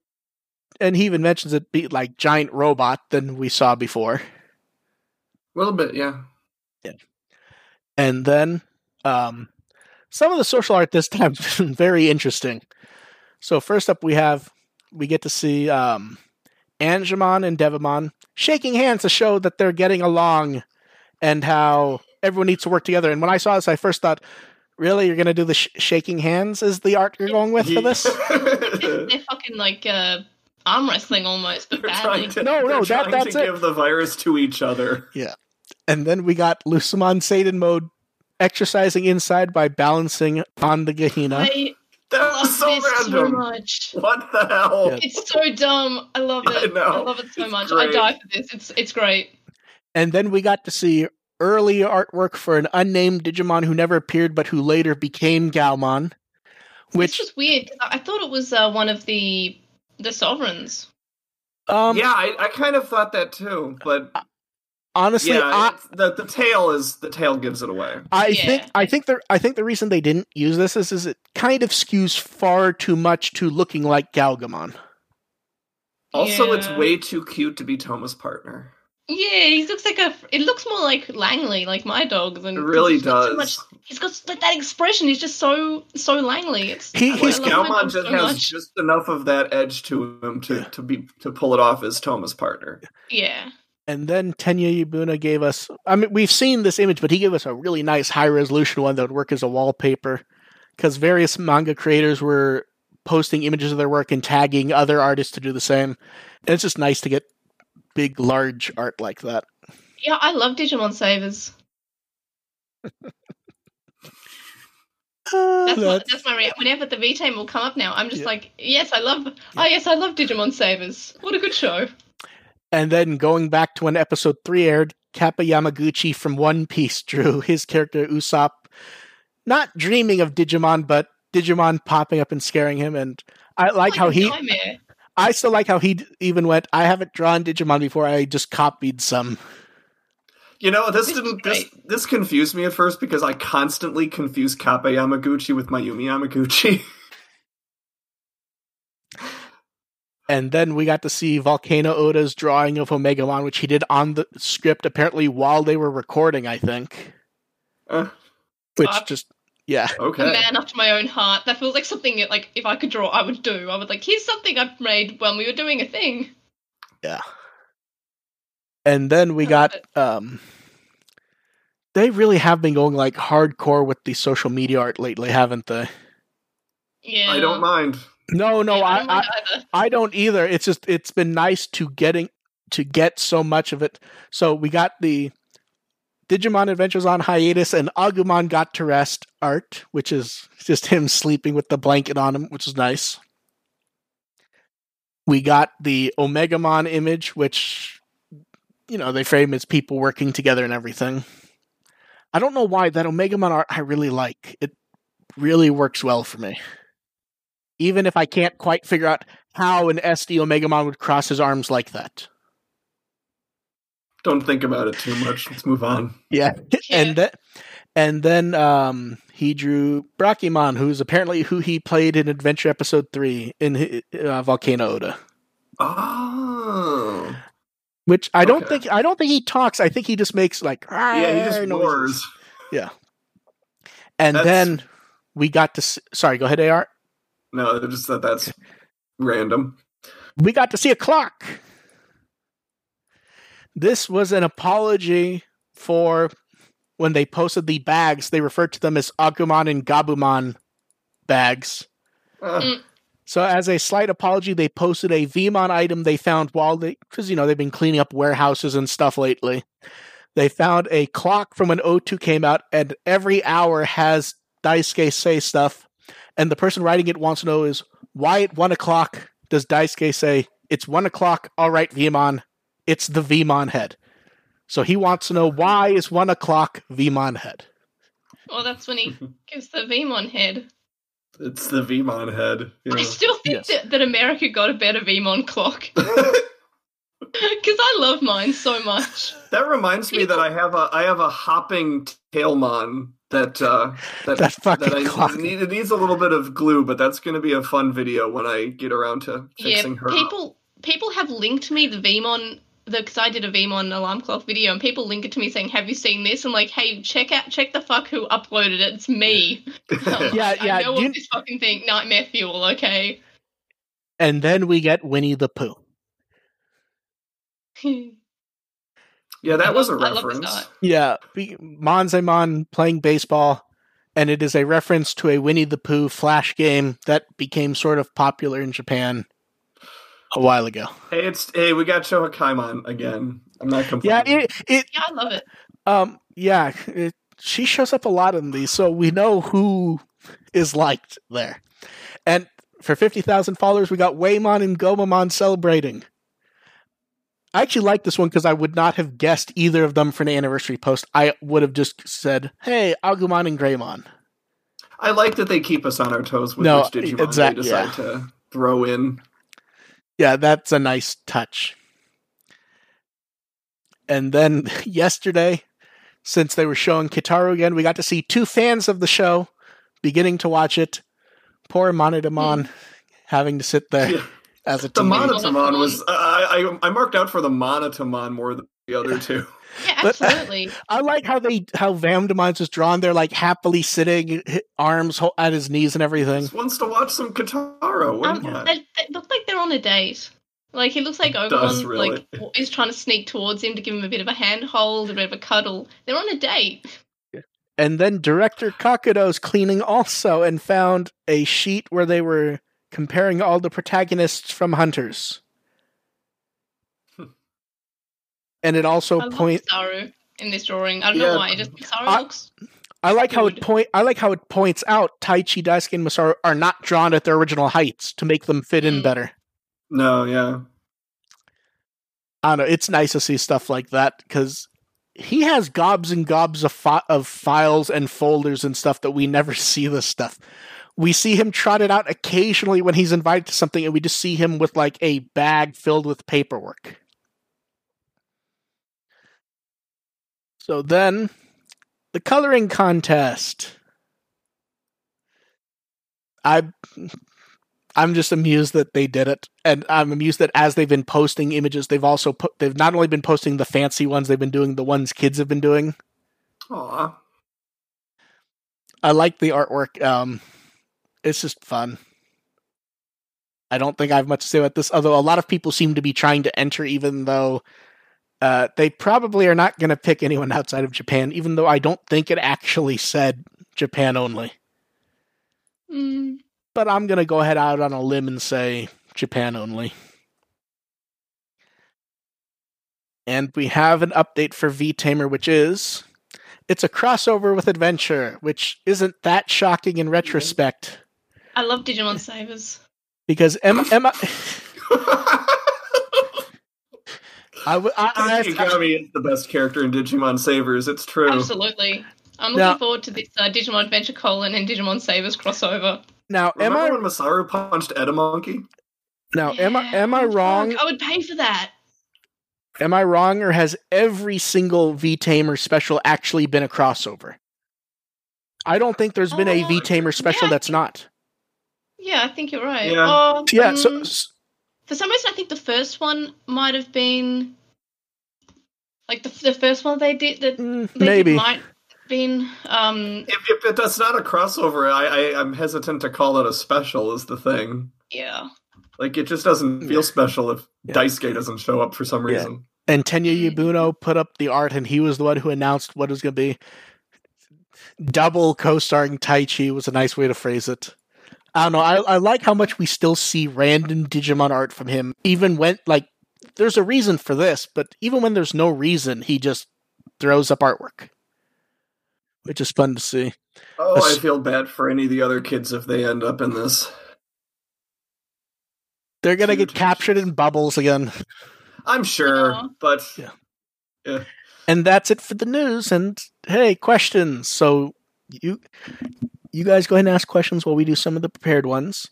and he even mentions it be like giant robot than we saw before. A little bit, yeah. Yeah. And then um, some of the social art this time has been very interesting. So first up, we have we get to see um, Angemon and Devimon shaking hands to show that they're getting along, and how everyone needs to work together. And when I saw this, I first thought, "Really, you're going to do the sh- shaking hands? Is the art you're going with for this?" They're They're fucking like uh, arm wrestling almost, but badly. to, No, no, that- trying that's to it. give the virus to each other. Yeah. And then we got Lucemon Satan mode exercising inside by balancing on the Gehenna. I That love was so this so much. what the hell? Yeah. It's so dumb. I love I it. know. I love it so It's much. great. I die for this. It's it's great. And then we got to see early artwork for an unnamed Digimon who never appeared but who later became Gaomon. Which Which was weird. 'cause I I thought it was uh, one of the the sovereigns. um yeah, I, I kind of thought that too, but honestly yeah, I, the the tail is the tail gives it away. I Yeah. think I think the I think the reason they didn't use this is, is it kind of skews far too much to looking like Galgamon. Also, it's way too cute to be Toma's partner. Yeah, he looks like a. It looks more like Langley, like my dog. Than It really he's got so does. much- he's got like that expression. He's just so so Langley. It's He- he's- love my Galmon dog just so has much. just enough of that edge to him to, Yeah. to be to pull it off as Toma's partner. Yeah. And then Tenya Yabuno gave us I mean we've seen this image, but he gave us a really nice high resolution one that would work as a wallpaper. Because various manga creators were posting images of their work and tagging other artists to do the same. And it's just nice to get big, large art like that. Yeah, I love Digimon Savers. Uh, That's my, that's- that's my rea- whenever the V team will come up now, I'm just Yeah. like, yes, I love. Oh yes, I love Digimon Savers. What a good show. And then going back to when episode three aired, Kappei Yamaguchi from One Piece drew his character Usopp, not dreaming of Digimon, but Digimon popping up and scaring him. And I like how he, nightmare. I still like how he even went. I haven't drawn Digimon before. I just copied some. You know, this This didn't this this confused me at first because I constantly confuse Kappei Yamaguchi with Mayumi Yamaguchi. And then we got to see Volcano Ota's drawing of Omega Omegamon, which he did on the script apparently while they were recording. I think, Uh, which Fuck. just yeah. okay. A okay. man after my own heart. That feels like something like if I could draw, I would do. I would like, here's something I've made when we were doing a thing. Yeah, and then we got um they really have been going like hardcore with the social media art lately haven't they Yeah. I don't mind. No no I, don't I. I don't either. It's just it's been nice to getting to get so much of it. So we got the digimon adventures on hiatus and agumon got to rest art which is just him sleeping with the blanket on him which is nice. We got the omegamon image which you know they frame as people working together and everything. I don't know why that omegamon art i really like. It really works well for me even if i can't quite figure out how an sd omegamon would cross his arms like that Don't think about it too much. Let's move on. yeah and then and then um he drew Brachimon, who's apparently who he played in Adventure Episode Three in uh, Volcano Ota. Oh. Which I don't Okay. think I don't think he talks. I think he just makes like Yeah, he just noises. roars. And That's- then we got to s sorry, go ahead, Ar. No, they're just that that's random. We got to see a clock. This was an apology for when they posted the bags. They referred to them as Agumon and Gabumon bags. Uh. So, as a slight apology, they posted a V-mon item they found while they, because, you know, they've been cleaning up warehouses and stuff lately. They found a clock from when O2 came out, and every hour has Daisuke say stuff. And the person writing it wants to know is why at one o'clock does Daisuke say, It's one o'clock, all right, V-mon, it's the V-mon head. So he wants to know why is one o'clock V-mon head. Well, that's when he gives the V-mon head. it's the V-mon head. I still think Yes. that, that America got a better V-mon clock because I love mine so much. that reminds me that I have a I have a hopping tailmon that uh that That fucking I clock. need, it needs a little bit of glue, but that's going to be a fun video when I get around to Yeah, fixing her. up. people people have linked me the V-mon because I did a V-mon alarm clock video, and people link it to me saying, "Have you seen this?" I'm like, "Hey, check out, check the fuck who uploaded it. It's me." Yeah, yeah, I know do you- this fucking thing, Nightmare Fuel. Okay. And then we get Winnie the Pooh. yeah, that I was a love- I reference. Yeah, be- Monzaemon playing baseball, and it is a reference to a Winnie the Pooh flash game that became sort of popular in Japan a while ago. Hey, it's hey, we got Shohakaimon again. I'm not Yeah, complaining. it, it Yeah, I love it. um, yeah, it, she shows up a lot in these, so we know who is liked there. And for fifty thousand followers, we got Waymon and Gomamon celebrating. I actually like this one because I would not have guessed either of them for an anniversary post. I would have just said, "Hey, Agumon and Greymon." I like that they keep us on our toes with No, which Digimon exact- they decide yeah. to throw in. Yeah, that's a nice touch. And then yesterday, since they were showing Kitaro again, we got to see two fans of the show beginning to watch it. Poor Monodramon hmm. having to sit there Yeah. As a The teammate. Mono- Monodramon was I, I I marked out for the Monodramon more than the other two. Yeah, But- absolutely. I like how they how Vamdemon's is drawn. They're like happily sitting, hi- arms ho- at his knees and everything. Just wants to watch some Kitaro. What Um, do you they, they look like they're on a date. Like he looks like does, Oberon really. like is trying to sneak towards him to give him a bit of a handhold, a bit of a cuddle. They're on a date. And then director Kakudo's cleaning also and found a sheet where they were comparing all the protagonists from Hunters. Hmm. and it also I point Saru in this drawing. I don't Yeah. know why. It just Saru I- looks. I like how it point I like how it points out Taichi, Daisuke, and Masaru are not drawn at their original heights to make them fit in Mm. better. No, yeah. I don't know. It's nice to see stuff like that because he has gobs and gobs of, fi- of files and folders and stuff that we never see this stuff. We see him trotted out occasionally when he's invited to something, and we just see him with like a bag filled with paperwork. So then, the coloring contest. I I'm just amused that they did it, and I'm amused that as they've been posting images, they've also put they've not only been posting the fancy ones, they've been doing the ones kids have been doing. Aw. I like the artwork. Um, it's just fun. I don't think I have much to say about this, although a lot of people seem to be trying to enter, even though uh, they probably are not going to pick anyone outside of Japan, even though I don't think it actually said Japan only. Mm, But I'm going to go ahead out on a limb and say Japan only. And we have an update for V Tamer, which is it's a crossover with Adventure, which isn't that shocking in retrospect I love Digimon Savers. because Emma, Emma I, w- I, I, Yagami is the best character in Digimon Savers. It's true. Absolutely. I'm looking Now- forward to this uh, Digimon Adventure colon and Digimon Savers crossover. now am Remember I when Masaru punched Edamonkey? now am I am I fuck, wrong? I would pay for that. Am I wrong, or has every single V Tamer special actually been a crossover? I don't think there's been a Oh, V Tamer special yeah. that's not. Yeah, I think you're right. Yeah. Oh, Yeah, so, mm, s- for some reason, I think the first one might have been like the, the first one they did that mm, they maybe. did might been um If, if it, that's not a crossover, I, I I'm hesitant to call it a special. Is the thing yeah like it just doesn't Yeah. feel special if Yeah. Daisuke doesn't show up for some Yeah. reason. And Tenya Mm. Yabuno put up the art, and he was the one who announced what it was going to be. Double co-starring Taichi was a nice way to phrase it. I don't know. I, I like how much we still see random Digimon art from him, even when like there's a reason for this, but even when there's no reason, he just throws up artwork, which is fun to see. Oh, That's- I feel bad for any of the other kids if they end up in this. They're gonna Huge get captured in bubbles again, I'm sure, Aw. but Yeah. and that's it for the news. And hey, questions. So you you guys go ahead and ask questions while we do some of the prepared ones.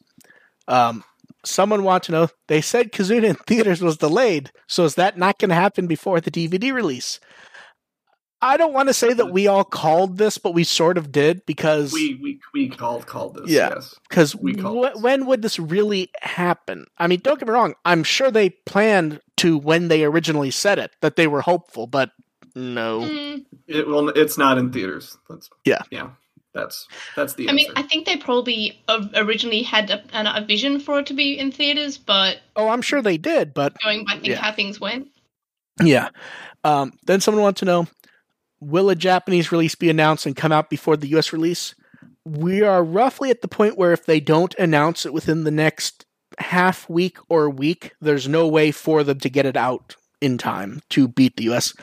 Um, someone want to know. They said Kizuna in theaters was delayed, so is that not going to happen before the DVD release? I don't want to say that we all called this, but we sort of did because we we we called called this. Yeah. Yes. because we called wh- this. when would this really happen? I mean, don't get me wrong. I'm sure they planned to when they originally said it that they were hopeful, but no. Mm, It well, it's not in theaters. That's Yeah. yeah. That's that's the I answer. mean, I think they probably originally had a, a vision for it to be in theaters, but Oh, I'm sure they did, but going by think Yeah. how things went. Yeah. Um, then someone wants to know Will a Japanese release be announced and come out before the US release? We are roughly at the point where if they don't announce it within the next half week or week, there's no way for them to get it out in time to beat the US.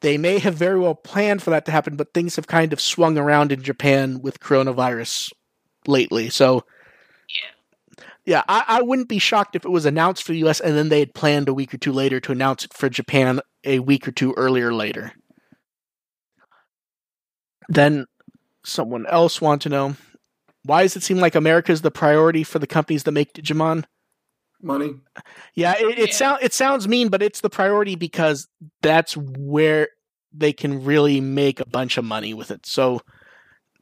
They may have very well planned for that to happen, but things have kind of swung around in Japan with coronavirus lately. So, Yeah, I, I wouldn't be shocked if it was announced for the US and then they had planned a week or two later to announce it for Japan a week or two earlier later. Then someone else want to know why does it seem like America is the priority for the companies that make Digimon? Money. Yeah, it, it Yeah. sounds it sounds mean, but it's the priority because that's where they can really make a bunch of money with it. So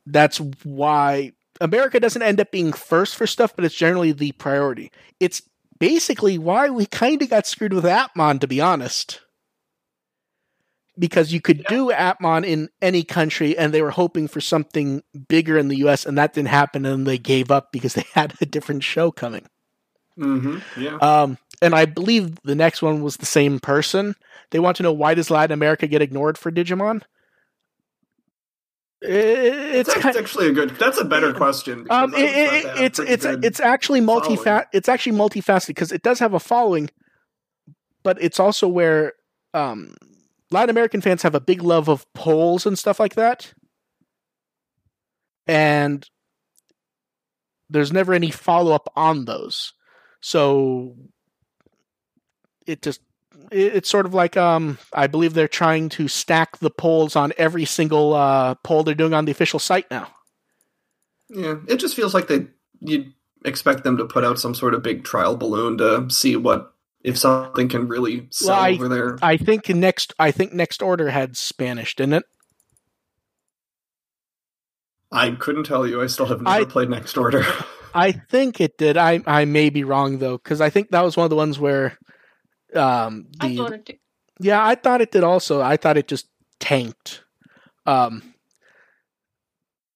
that's why America doesn't end up being first for stuff, but it's generally the priority. It's basically why we kind of got screwed with Appmon, to be honest. Because you could do Appmon in any country, and they were hoping for something bigger in the US, and that didn't happen, and they gave up because they had a different show coming. Mm-hmm. Yeah. Um, and I believe the next one was the same person. They want to know why does Latin America get ignored for Digimon? It's That's actually a good. That's a better question. um, it, it, it's it's it's actually multi it's actually multifaceted because it does have a following, but it's also where um, Latin American fans have a big love of polls and stuff like that, and there's never any follow up on those, so it just it's sort of like um I believe they're trying to stack the polls on every single uh, poll they're doing on the official site now. Yeah, it just feels like they you'd expect them to put out some sort of big trial balloon to see what if something can really sell Well, I- over there. I think next I think next order had Spanish, didn't it? I couldn't tell you. I still have never I- played Next Order. I think it did. I I may be wrong though, because I think that was one of the ones where um I the thought it did. yeah I thought it did also. I thought it just tanked. Um.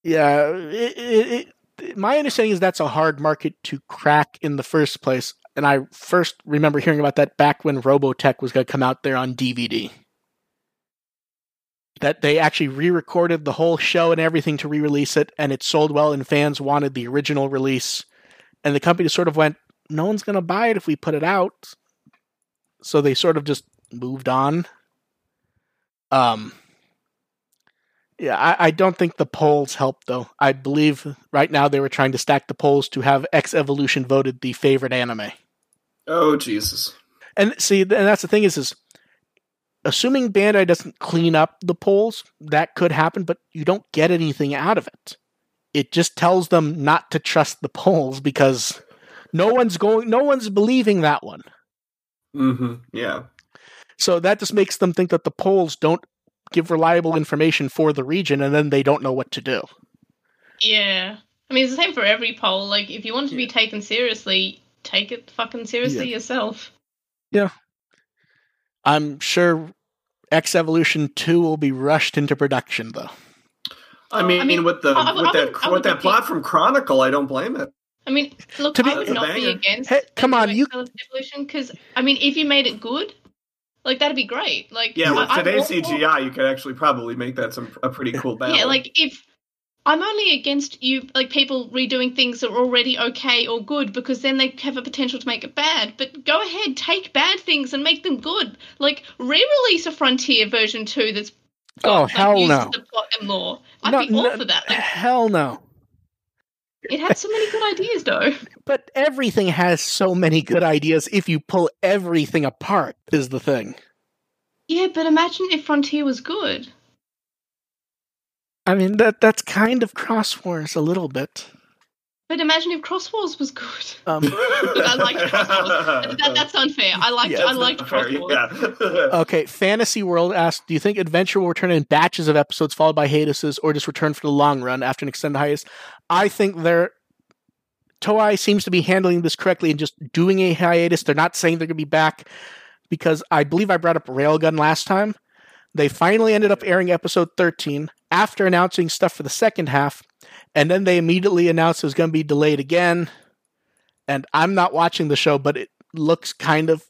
Yeah, it, it, it, my understanding is that's a hard market to crack in the first place, and I first remember hearing about that back when Robotech was going to come out there on DVD. That they actually re-recorded the whole show and everything to re-release it, and it sold well, and fans wanted the original release, and the company sort of went, "No one's going to buy it if we put it out," so they sort of just moved on. Um, yeah, I, I don't think the polls helped though. I believe right now they were trying to stack the polls to have X Evolution voted the favorite anime. oh Jesus! And see, and that's the thing is, is assuming Bandai doesn't clean up the polls, that could happen, but you don't get anything out of it. It just tells them not to trust the polls because no one's going, no one's believing that one. Mm-hmm. Yeah, So that just makes them think that the polls don't give reliable information for the region, and then they don't know what to do. Yeah. I mean, it's the same for every poll. Like, if you want to be taken seriously, take it fucking seriously yourself. I'm sure X Evolution Two will be rushed into production, though. I mean, I mean, with the I- I with that I with that plot from Chronicle, I don't blame it. I mean, look, To be- I would That's a not be against. Hey, come on, new you- evolution because I mean, if you made it good, like that'd be great. Like, Yeah, with I'm today's all for- CGI, you could actually probably make that some a pretty cool battle. Yeah, like if I'm only against you, like people redoing things that are already okay or good because then they have a potential to make it bad. But go ahead, take bad things and make them good. Like re-release a Frontier version two that's oh, got, Oh, like, hell uses no. the plot and lore. I'd No, be all no, for that. Like, Hell no. it had so many good ideas though. But everything has so many good ideas if you pull everything apart, is the thing. Yeah, but imagine if Frontier was good. I mean, that that's kind of Cross Wars a little bit. But imagine if Cross Wars was good. Um, I like Cross Wars. That, that's unfair. I liked Yeah, I liked Fair, Cross Wars. yeah. okay, Fantasy World asked, do you think Adventure will return in batches of episodes followed by hiatuses or just return for the long run after an extended hiatus? I think they're Toei seems to be handling this correctly and just doing a hiatus. They're not saying they're going to be back because I believe I brought up Railgun last time. They finally ended up airing episode 13 after announcing stuff for the second half, and then they immediately announced it was going to be delayed again. And I'm not watching the show, but it looks kind of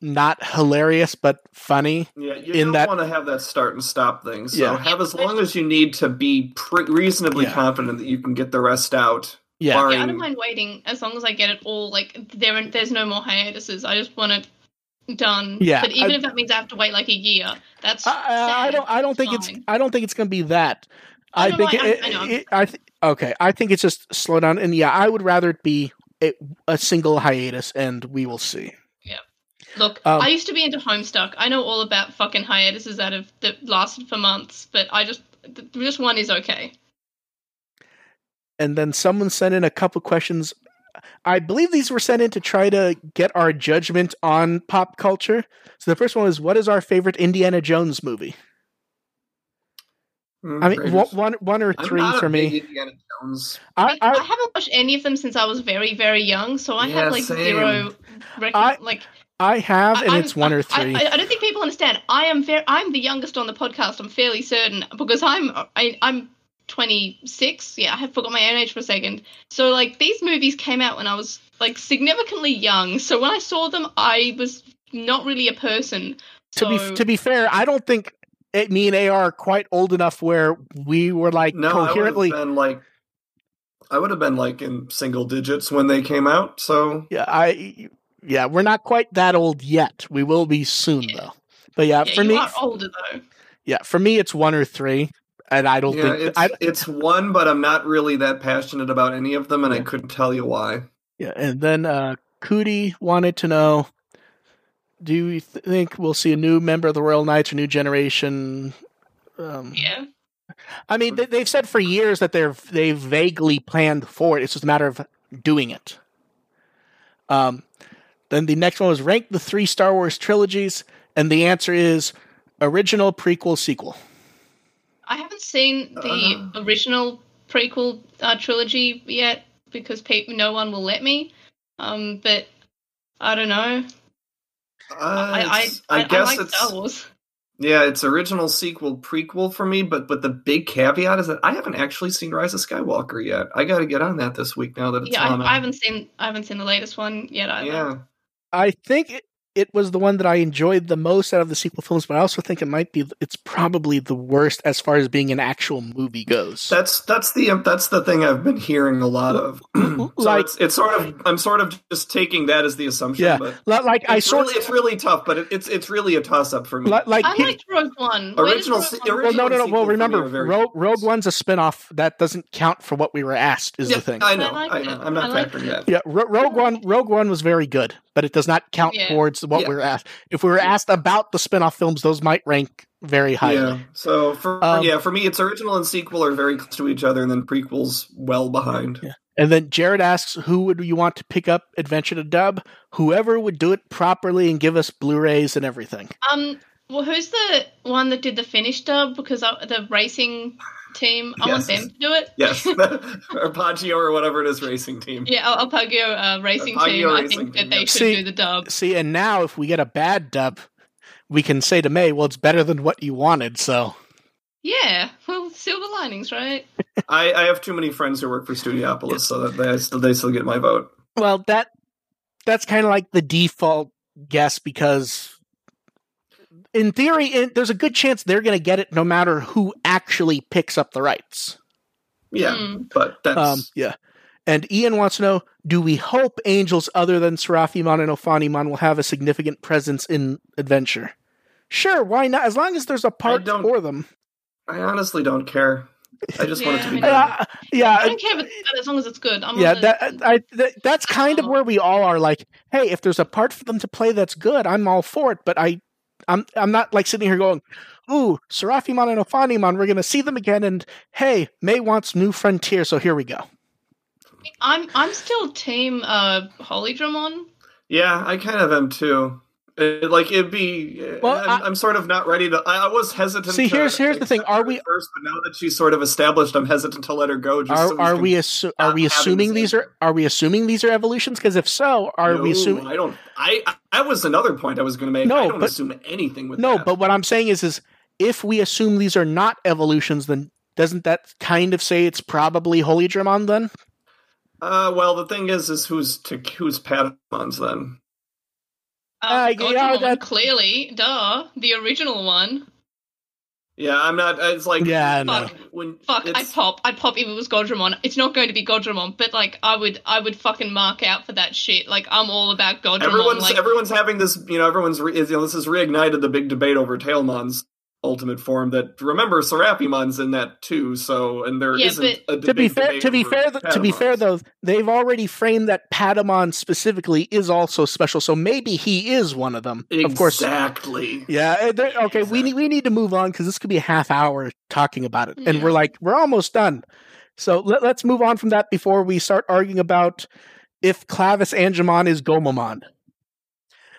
not hilarious, but funny. Yeah, you in don't that- want to have that start and stop thing. So Yeah. have as long as you need to be pre- reasonably Yeah. confident that you can get the rest out. Yeah. barring- Yeah, I don't mind waiting as long as I get it all. Like there, there's no more hiatuses. I just want it done. Yeah, but even I- if that means I have to wait like a year, that's I, I, don't. I don't think it's. I don't think it's going to be that. I I think. I- it, I know. it- I th- okay. I think it's just slow down. And yeah, I would rather it be a, a single hiatus, and we will see. Yeah. Look, Um, I used to be into Homestuck. I know all about fucking hiatuses that have that lasted for months, but I just th- this one is okay. And then someone sent in a couple questions. I believe these were sent in to try to get our judgment on pop culture. So the first one is, what is our favorite Indiana Jones movie? Mm, I mean, Raiders. one, one, one or I'm three not a for big me. Indiana Jones. I, I, I, haven't watched any of them since I was very, very young, so I Yeah, have like same. zero. Rec- I- like I have, and I- it's one or three. I, I, I don't think people understand. I am very. I'm the youngest on the podcast. I'm fairly certain because I'm. I, I'm 26. Yeah, I have forgot my own age for a second. So like these movies came out when I was like significantly young. So when I saw them, I was not really a person. to be to be fair, I don't think it, me and AR are quite old enough where we were like No, I would have coherently. been like, I would have been like in single digits when they came out. So Yeah, I yeah, we're not quite that old yet. We will be soon Yeah. though. But yeah, Yeah, for you me, are older though. yeah, for me it's one or three, and I don't yeah, think it's I it's one, but I'm not really that passionate about any of them, and I couldn't tell you why. yeah. And then uh Cootie wanted to know. Do you th- think we'll see a new member of the Royal Knights or new generation? Um, Yeah. I mean, they, they've said for years that they're they've vaguely planned for it. It's just a matter of doing it. Um, then the next one was rank the three Star Wars trilogies, and the answer is original, prequel, sequel. I haven't seen the Uh. original prequel uh, trilogy yet because pe- no one will let me. Um, but I don't know. Uh, I I, I, I, guess like it's Star Wars. yeah, it's original sequel prequel for me, but but the big caveat is that I haven't actually seen Rise of Skywalker yet. I got to get on that this week now that it's Yeah, on. I, I haven't seen I haven't seen the latest one yet either. yeah, I think it, it was the one that I enjoyed the most out of the sequel films, but I also think it might be it's probably the worst as far as being an actual movie goes. that's that's the that's the thing I've been hearing a lot of. so Like- it's it's sort of I'm sort of just taking that as the assumption. Yeah, but like I it's sort really, it's really tough, but it, it's it's really a toss up for me. li- like I he- liked Rogue One. Where Original Rogue se- One- well, no, no, no. Well, remember, Rogue. Rogue One's a spin-off. That doesn't count for what we were asked. Is Yeah, the thing? I know, I liked I it. know. I'm not I liked factoring that. Yeah, Rogue One. Rogue One was very good, but it does not count Yeah. towards what Yeah. we're asked. If we were asked about the spin-off films, those might rank very highly. Yeah. So for Um, yeah, for me, it's original and sequel are very close to each other, and then prequels well behind. Yeah. And then Jared asks, "Who would you want to pick up Adventure to dub? Whoever would do it properly and give us Blu-rays and everything." Um, well, who's the one that did the Finnish dub? Because I, the racing team, I want them to do it. Yes, or Paggio or whatever it is, racing team. Yeah, Al- Alpagio uh, racing Alpagio team. I think Team, that they yeah. should See- do the dub. See, and now if we get a bad dub, we can say to May, "Well, it's better than what you wanted." So Yeah, well, silver linings, right? I, I have too many friends who work for Studiopolis, so that they still they still get my vote. Well, that that's kind of like the default guess because, in theory, in, there's a good chance they're going to get it no matter who actually picks up the rights. Yeah, Hmm. but that's Um, yeah. And Ian wants to know: Do we hope angels other than Seraphimon and Ophanimon will have a significant presence in adventure? Sure, why not? As long as there's a part don't- for them. I honestly don't care. I just want it to be Yeah, done. Uh, yeah, I don't care about that as long as it's good. I'm yeah that I that, that's kind of Oh. where we all are like hey if there's a part for them to play that's good i'm all for it but i i'm i'm not like sitting here going ooh Seraphimon and Ophanimon we're going to see them again and hey may wants new frontier so here we go I'm I'm still team uh Holy Dramon. Yeah, I kind of am too. It, like it'd be. Well, I'm, I- I'm sort of not ready to. I, I was hesitant. See, to here's- here's the thing, are we- first? But now that she's sort of established, I'm hesitant to let her go. Just are so are we assu- are we assuming these are are we assuming these are evolutions because if so are we assuming I don't. I. I that was another point I was going to make. No, I don't but- assume anything with no that. but what i'm saying is is if we assume these are not evolutions then doesn't that kind of say it's probably holy Dramon then Uh, well, the thing is, is who's to who's Padawans then? Uh, Uh, God yeah, Dramon, that- clearly, duh, the original one. Yeah, I'm not. It's like yeah I know. Fuck. when Fuck, I'd pop. I'd pop if it was Godramon. It's not going to be Godramon, but like I would, I would fucking mark out for that shit. Like I'm all about Godramon. Everyone's like, everyone's having this. You know, everyone's re, you know this has reignited the big debate over Tailmons. Ultimate Form. That remember, Seraphimon's in that too. So, and there Yeah, not a to be fair, debate to be fair, th- to be fair though, they've already framed that Patamon specifically is also special. So maybe he is one of them. Of course, exactly. Yeah. Eh, there- Okay. We need we need to move on because this could be a half hour talking about it, and we're like we're almost done. So let, let's move on from that before we start arguing about if Clavis Angemon is Gomamon.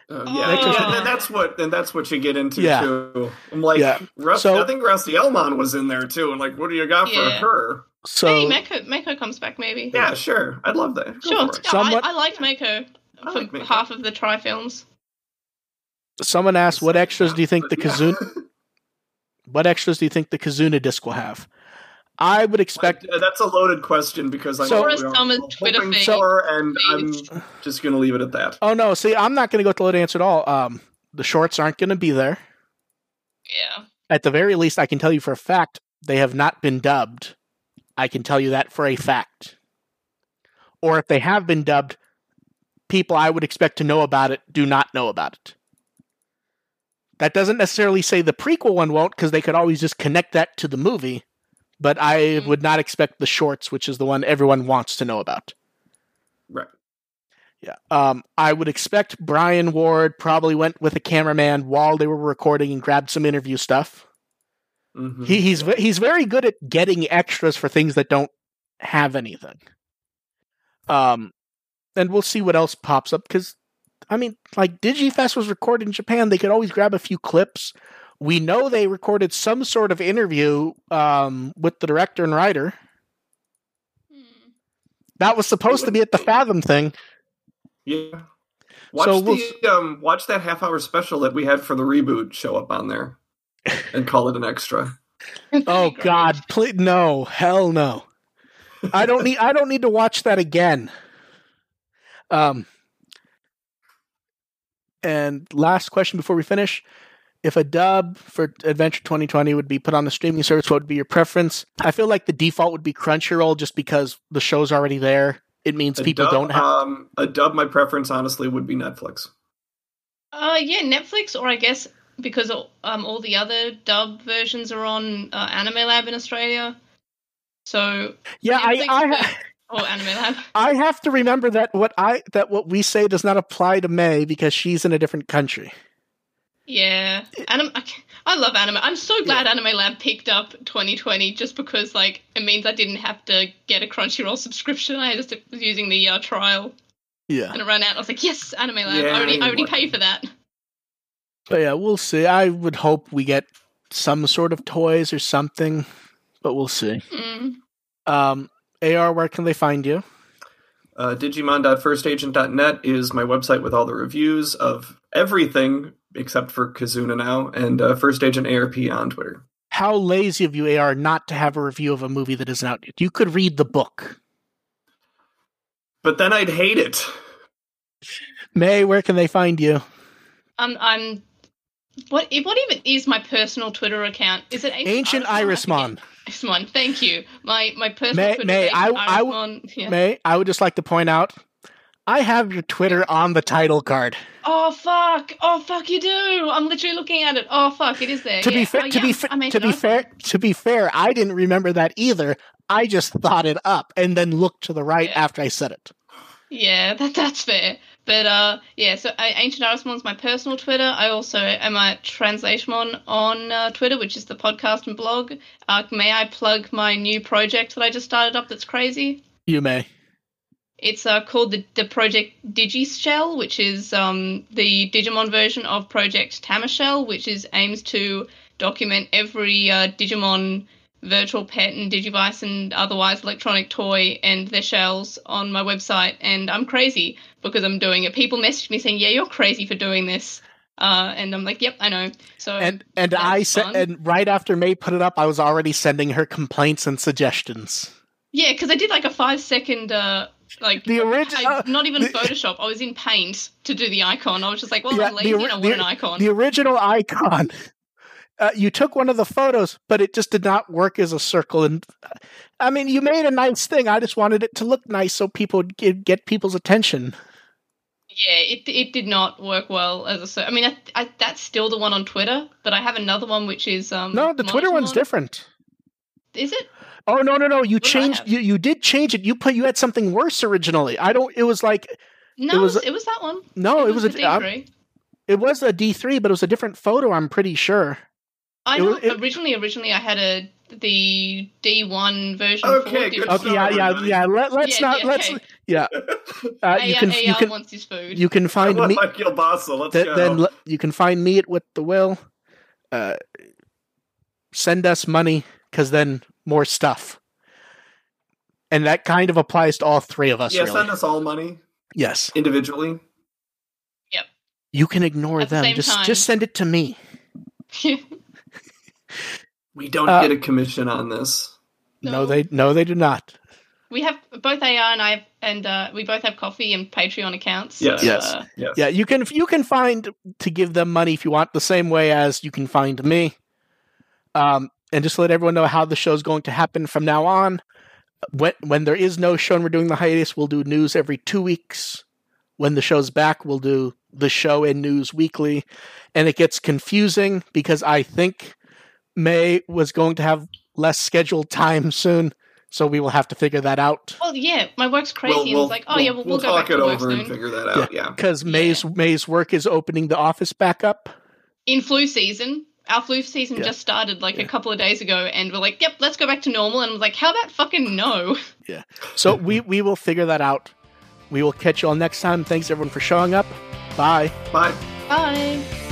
Uh, Oh. yeah, yeah, and that's what and that's what you get into Yeah. too. I'm like, Yeah. Rust, So- I think Rusty Elmon was in there too. And like, what do you got Yeah. for her? So hey, Mako, Mako comes back maybe. Yeah, sure, I'd love that. Go Sure. Yeah, Somewhat- I, I liked Mako I for like Mako. half of the Tri films. someone asked, what extras do you think the Yeah. Kizuna? What extras do you think the Kizuna disc will have? I would expect. That's a loaded question because I So- know Forrest we are Twitter hoping feed. for, and I'm just going to leave it at that. Oh no! See, I'm not going to go with the load answer at all. Um, the shorts aren't going to be there. Yeah. At the very least, I can tell you for a fact they have not been dubbed. I can tell you that for a fact. Or if they have been dubbed, people I would expect to know about it do not know about it. That doesn't necessarily say the prequel one won't, because they could always just connect that to the movie. But I Mhm. would not expect the shorts, which is the one everyone wants to know about. Right. Yeah. Um, I would expect Brian Ward probably went with a cameraman while they were recording and grabbed some interview stuff. Mhm. He, he's he's very good at getting extras for things that don't have anything. Um, and we'll see what else pops up because, I mean, like DigiFest was recorded in Japan, they could always grab a few clips. We know they recorded some sort of interview um, with the director and writer. Hmm. That was supposed to be at the Fathom thing. Yeah. Watch So we'll the um, watch that half hour special that we had for the reboot show up on there, and call it an extra. Oh God, please no, hell no. I don't need I don't need to watch that again. Um and last question before we finish. If a dub for Adventure 2020 would be put on the streaming service, what would be your preference? I feel like the default would be Crunchyroll just because the show's already there. It means A people dub, don't have um, a dub. My preference, honestly, would be Netflix. Uh, yeah, Netflix, or I guess because um all the other dub versions are on uh, Anime Lab in Australia. So Yeah, I Netflix, I, but- or Anime Lab. I have to remember that what I that what we say does not apply to May because she's in a different country. Yeah, anime. I, I love anime. I'm so glad Anime Lab picked up 2020 just because like it means I didn't have to get a Crunchyroll subscription. I just was using the uh, trial Yeah. and it ran out. I was like, yes, Anime Lab. Yeah, I already, I already what- paid for that. But yeah, we'll see. I would hope we get some sort of toys or something, but we'll see. Mm. Um, AR, where can they find you? Uh, Digimon.firstagent.net is my website with all the reviews of everything except for Kizuna now, and uh, First Agent ARP on Twitter. How lazy of you, AR, not to have a review of a movie that isn't out yet. You could read the book. But then I'd hate it. May, where can they find you? Um, I'm. What? What even is my personal Twitter account? Is it Ancient Irismon? Irismon. Irismon. Thank you. My my personal May- Twitter. May, is I- Ancient I w- Yeah. May, I would just like to point out I have your Twitter on the title card. Oh fuck! Oh fuck! You do. I'm literally looking at it. Oh fuck! It is there. To be yeah. fair, Oh, to yeah, be fa- to be fair, to be fair, I didn't remember that either. I just thought it up and then looked to the right Yeah. after I said it. Yeah, that that's fair. But uh, yeah. So I, Ancient Irismon's my personal Twitter. I also am at Translationmon on uh, Twitter, which is the podcast and blog. Uh, may I plug my new project that I just started up? That's crazy. You may. It's uh, called the, the Project Digishell, which is um, the Digimon version of Project Tamashell, which is aims to document every uh, Digimon virtual pet and Digivice and otherwise electronic toy and their shells on my website. And I'm crazy because I'm doing it. People message me saying, "Yeah, you're crazy for doing this," uh, and I'm like, "Yep, I know." So And and I said and right after May put it up, I was already sending her complaints and suggestions. yeah, because I did like a five second. Uh, like The original, I, not even the- Photoshop. I was in Paint to do the icon. I was just like, well, Yeah, I'm the lazy ori- and I want the- an icon. the original icon. Uh, you took one of the photos, but it just did not work as a circle. And I mean, you made a nice thing. I just wanted it to look nice so people would get, get people's attention. Yeah, it it did not work well as a. ser- I mean, I, I, that's still the one on Twitter, but I have another one which is um. No, the Twitter one's different. Is it? Oh no no no! You What changed. You you did change it. You put you had something worse originally. I don't. It was like No, It it was- was, it was that one. no. It, was, the a. uh, D3. it was a D three, but it was a different photo. I'm pretty sure. I know. it- originally, originally, I had a the D1 version. Okay, good Okay, yeah yeah yeah. Let, let's Yeah, not yeah, let's okay. yeah. Uh, you AR can you can wants his food. you can find I me. like Gilbasa. Let's Th- go. then l- you can find me at with the will. Uh, send us money because then more stuff. And that kind of applies to all three of us. yeah, really. send us all money yes, individually. Yep. You can ignore At them. same Just time- just send it to me. We don't Uh, get a commission on this. No, No. they no they do not. we have both AR and I, and uh, we both have Ko-fi and Patreon accounts. Yes. Yes. Uh, Yes. Yeah, you can you can find to give them money if you want, the same way as you can find me. Um, and just let everyone know how the show's going to happen from now on. When when there is no show and we're doing the hiatus, we'll do news every two weeks. When the show's back, we'll do the show and news weekly. And it gets confusing because I think May was going to have less scheduled time soon, so we will have to figure that out. Well, yeah, my work's crazy. and it's like, oh yeah, we'll, we'll, go talk back it to over and soon. figure that out. Yeah. Because May's May's work is opening the office back up. In flu season, our flu season Yeah. just started like Yeah. a couple of days ago, and we're like, yep, let's go back to normal. And I was like, how about fucking no? Yeah. So we we will figure that out. We will catch you all next time. Thanks everyone for showing up. Bye. Bye. Bye.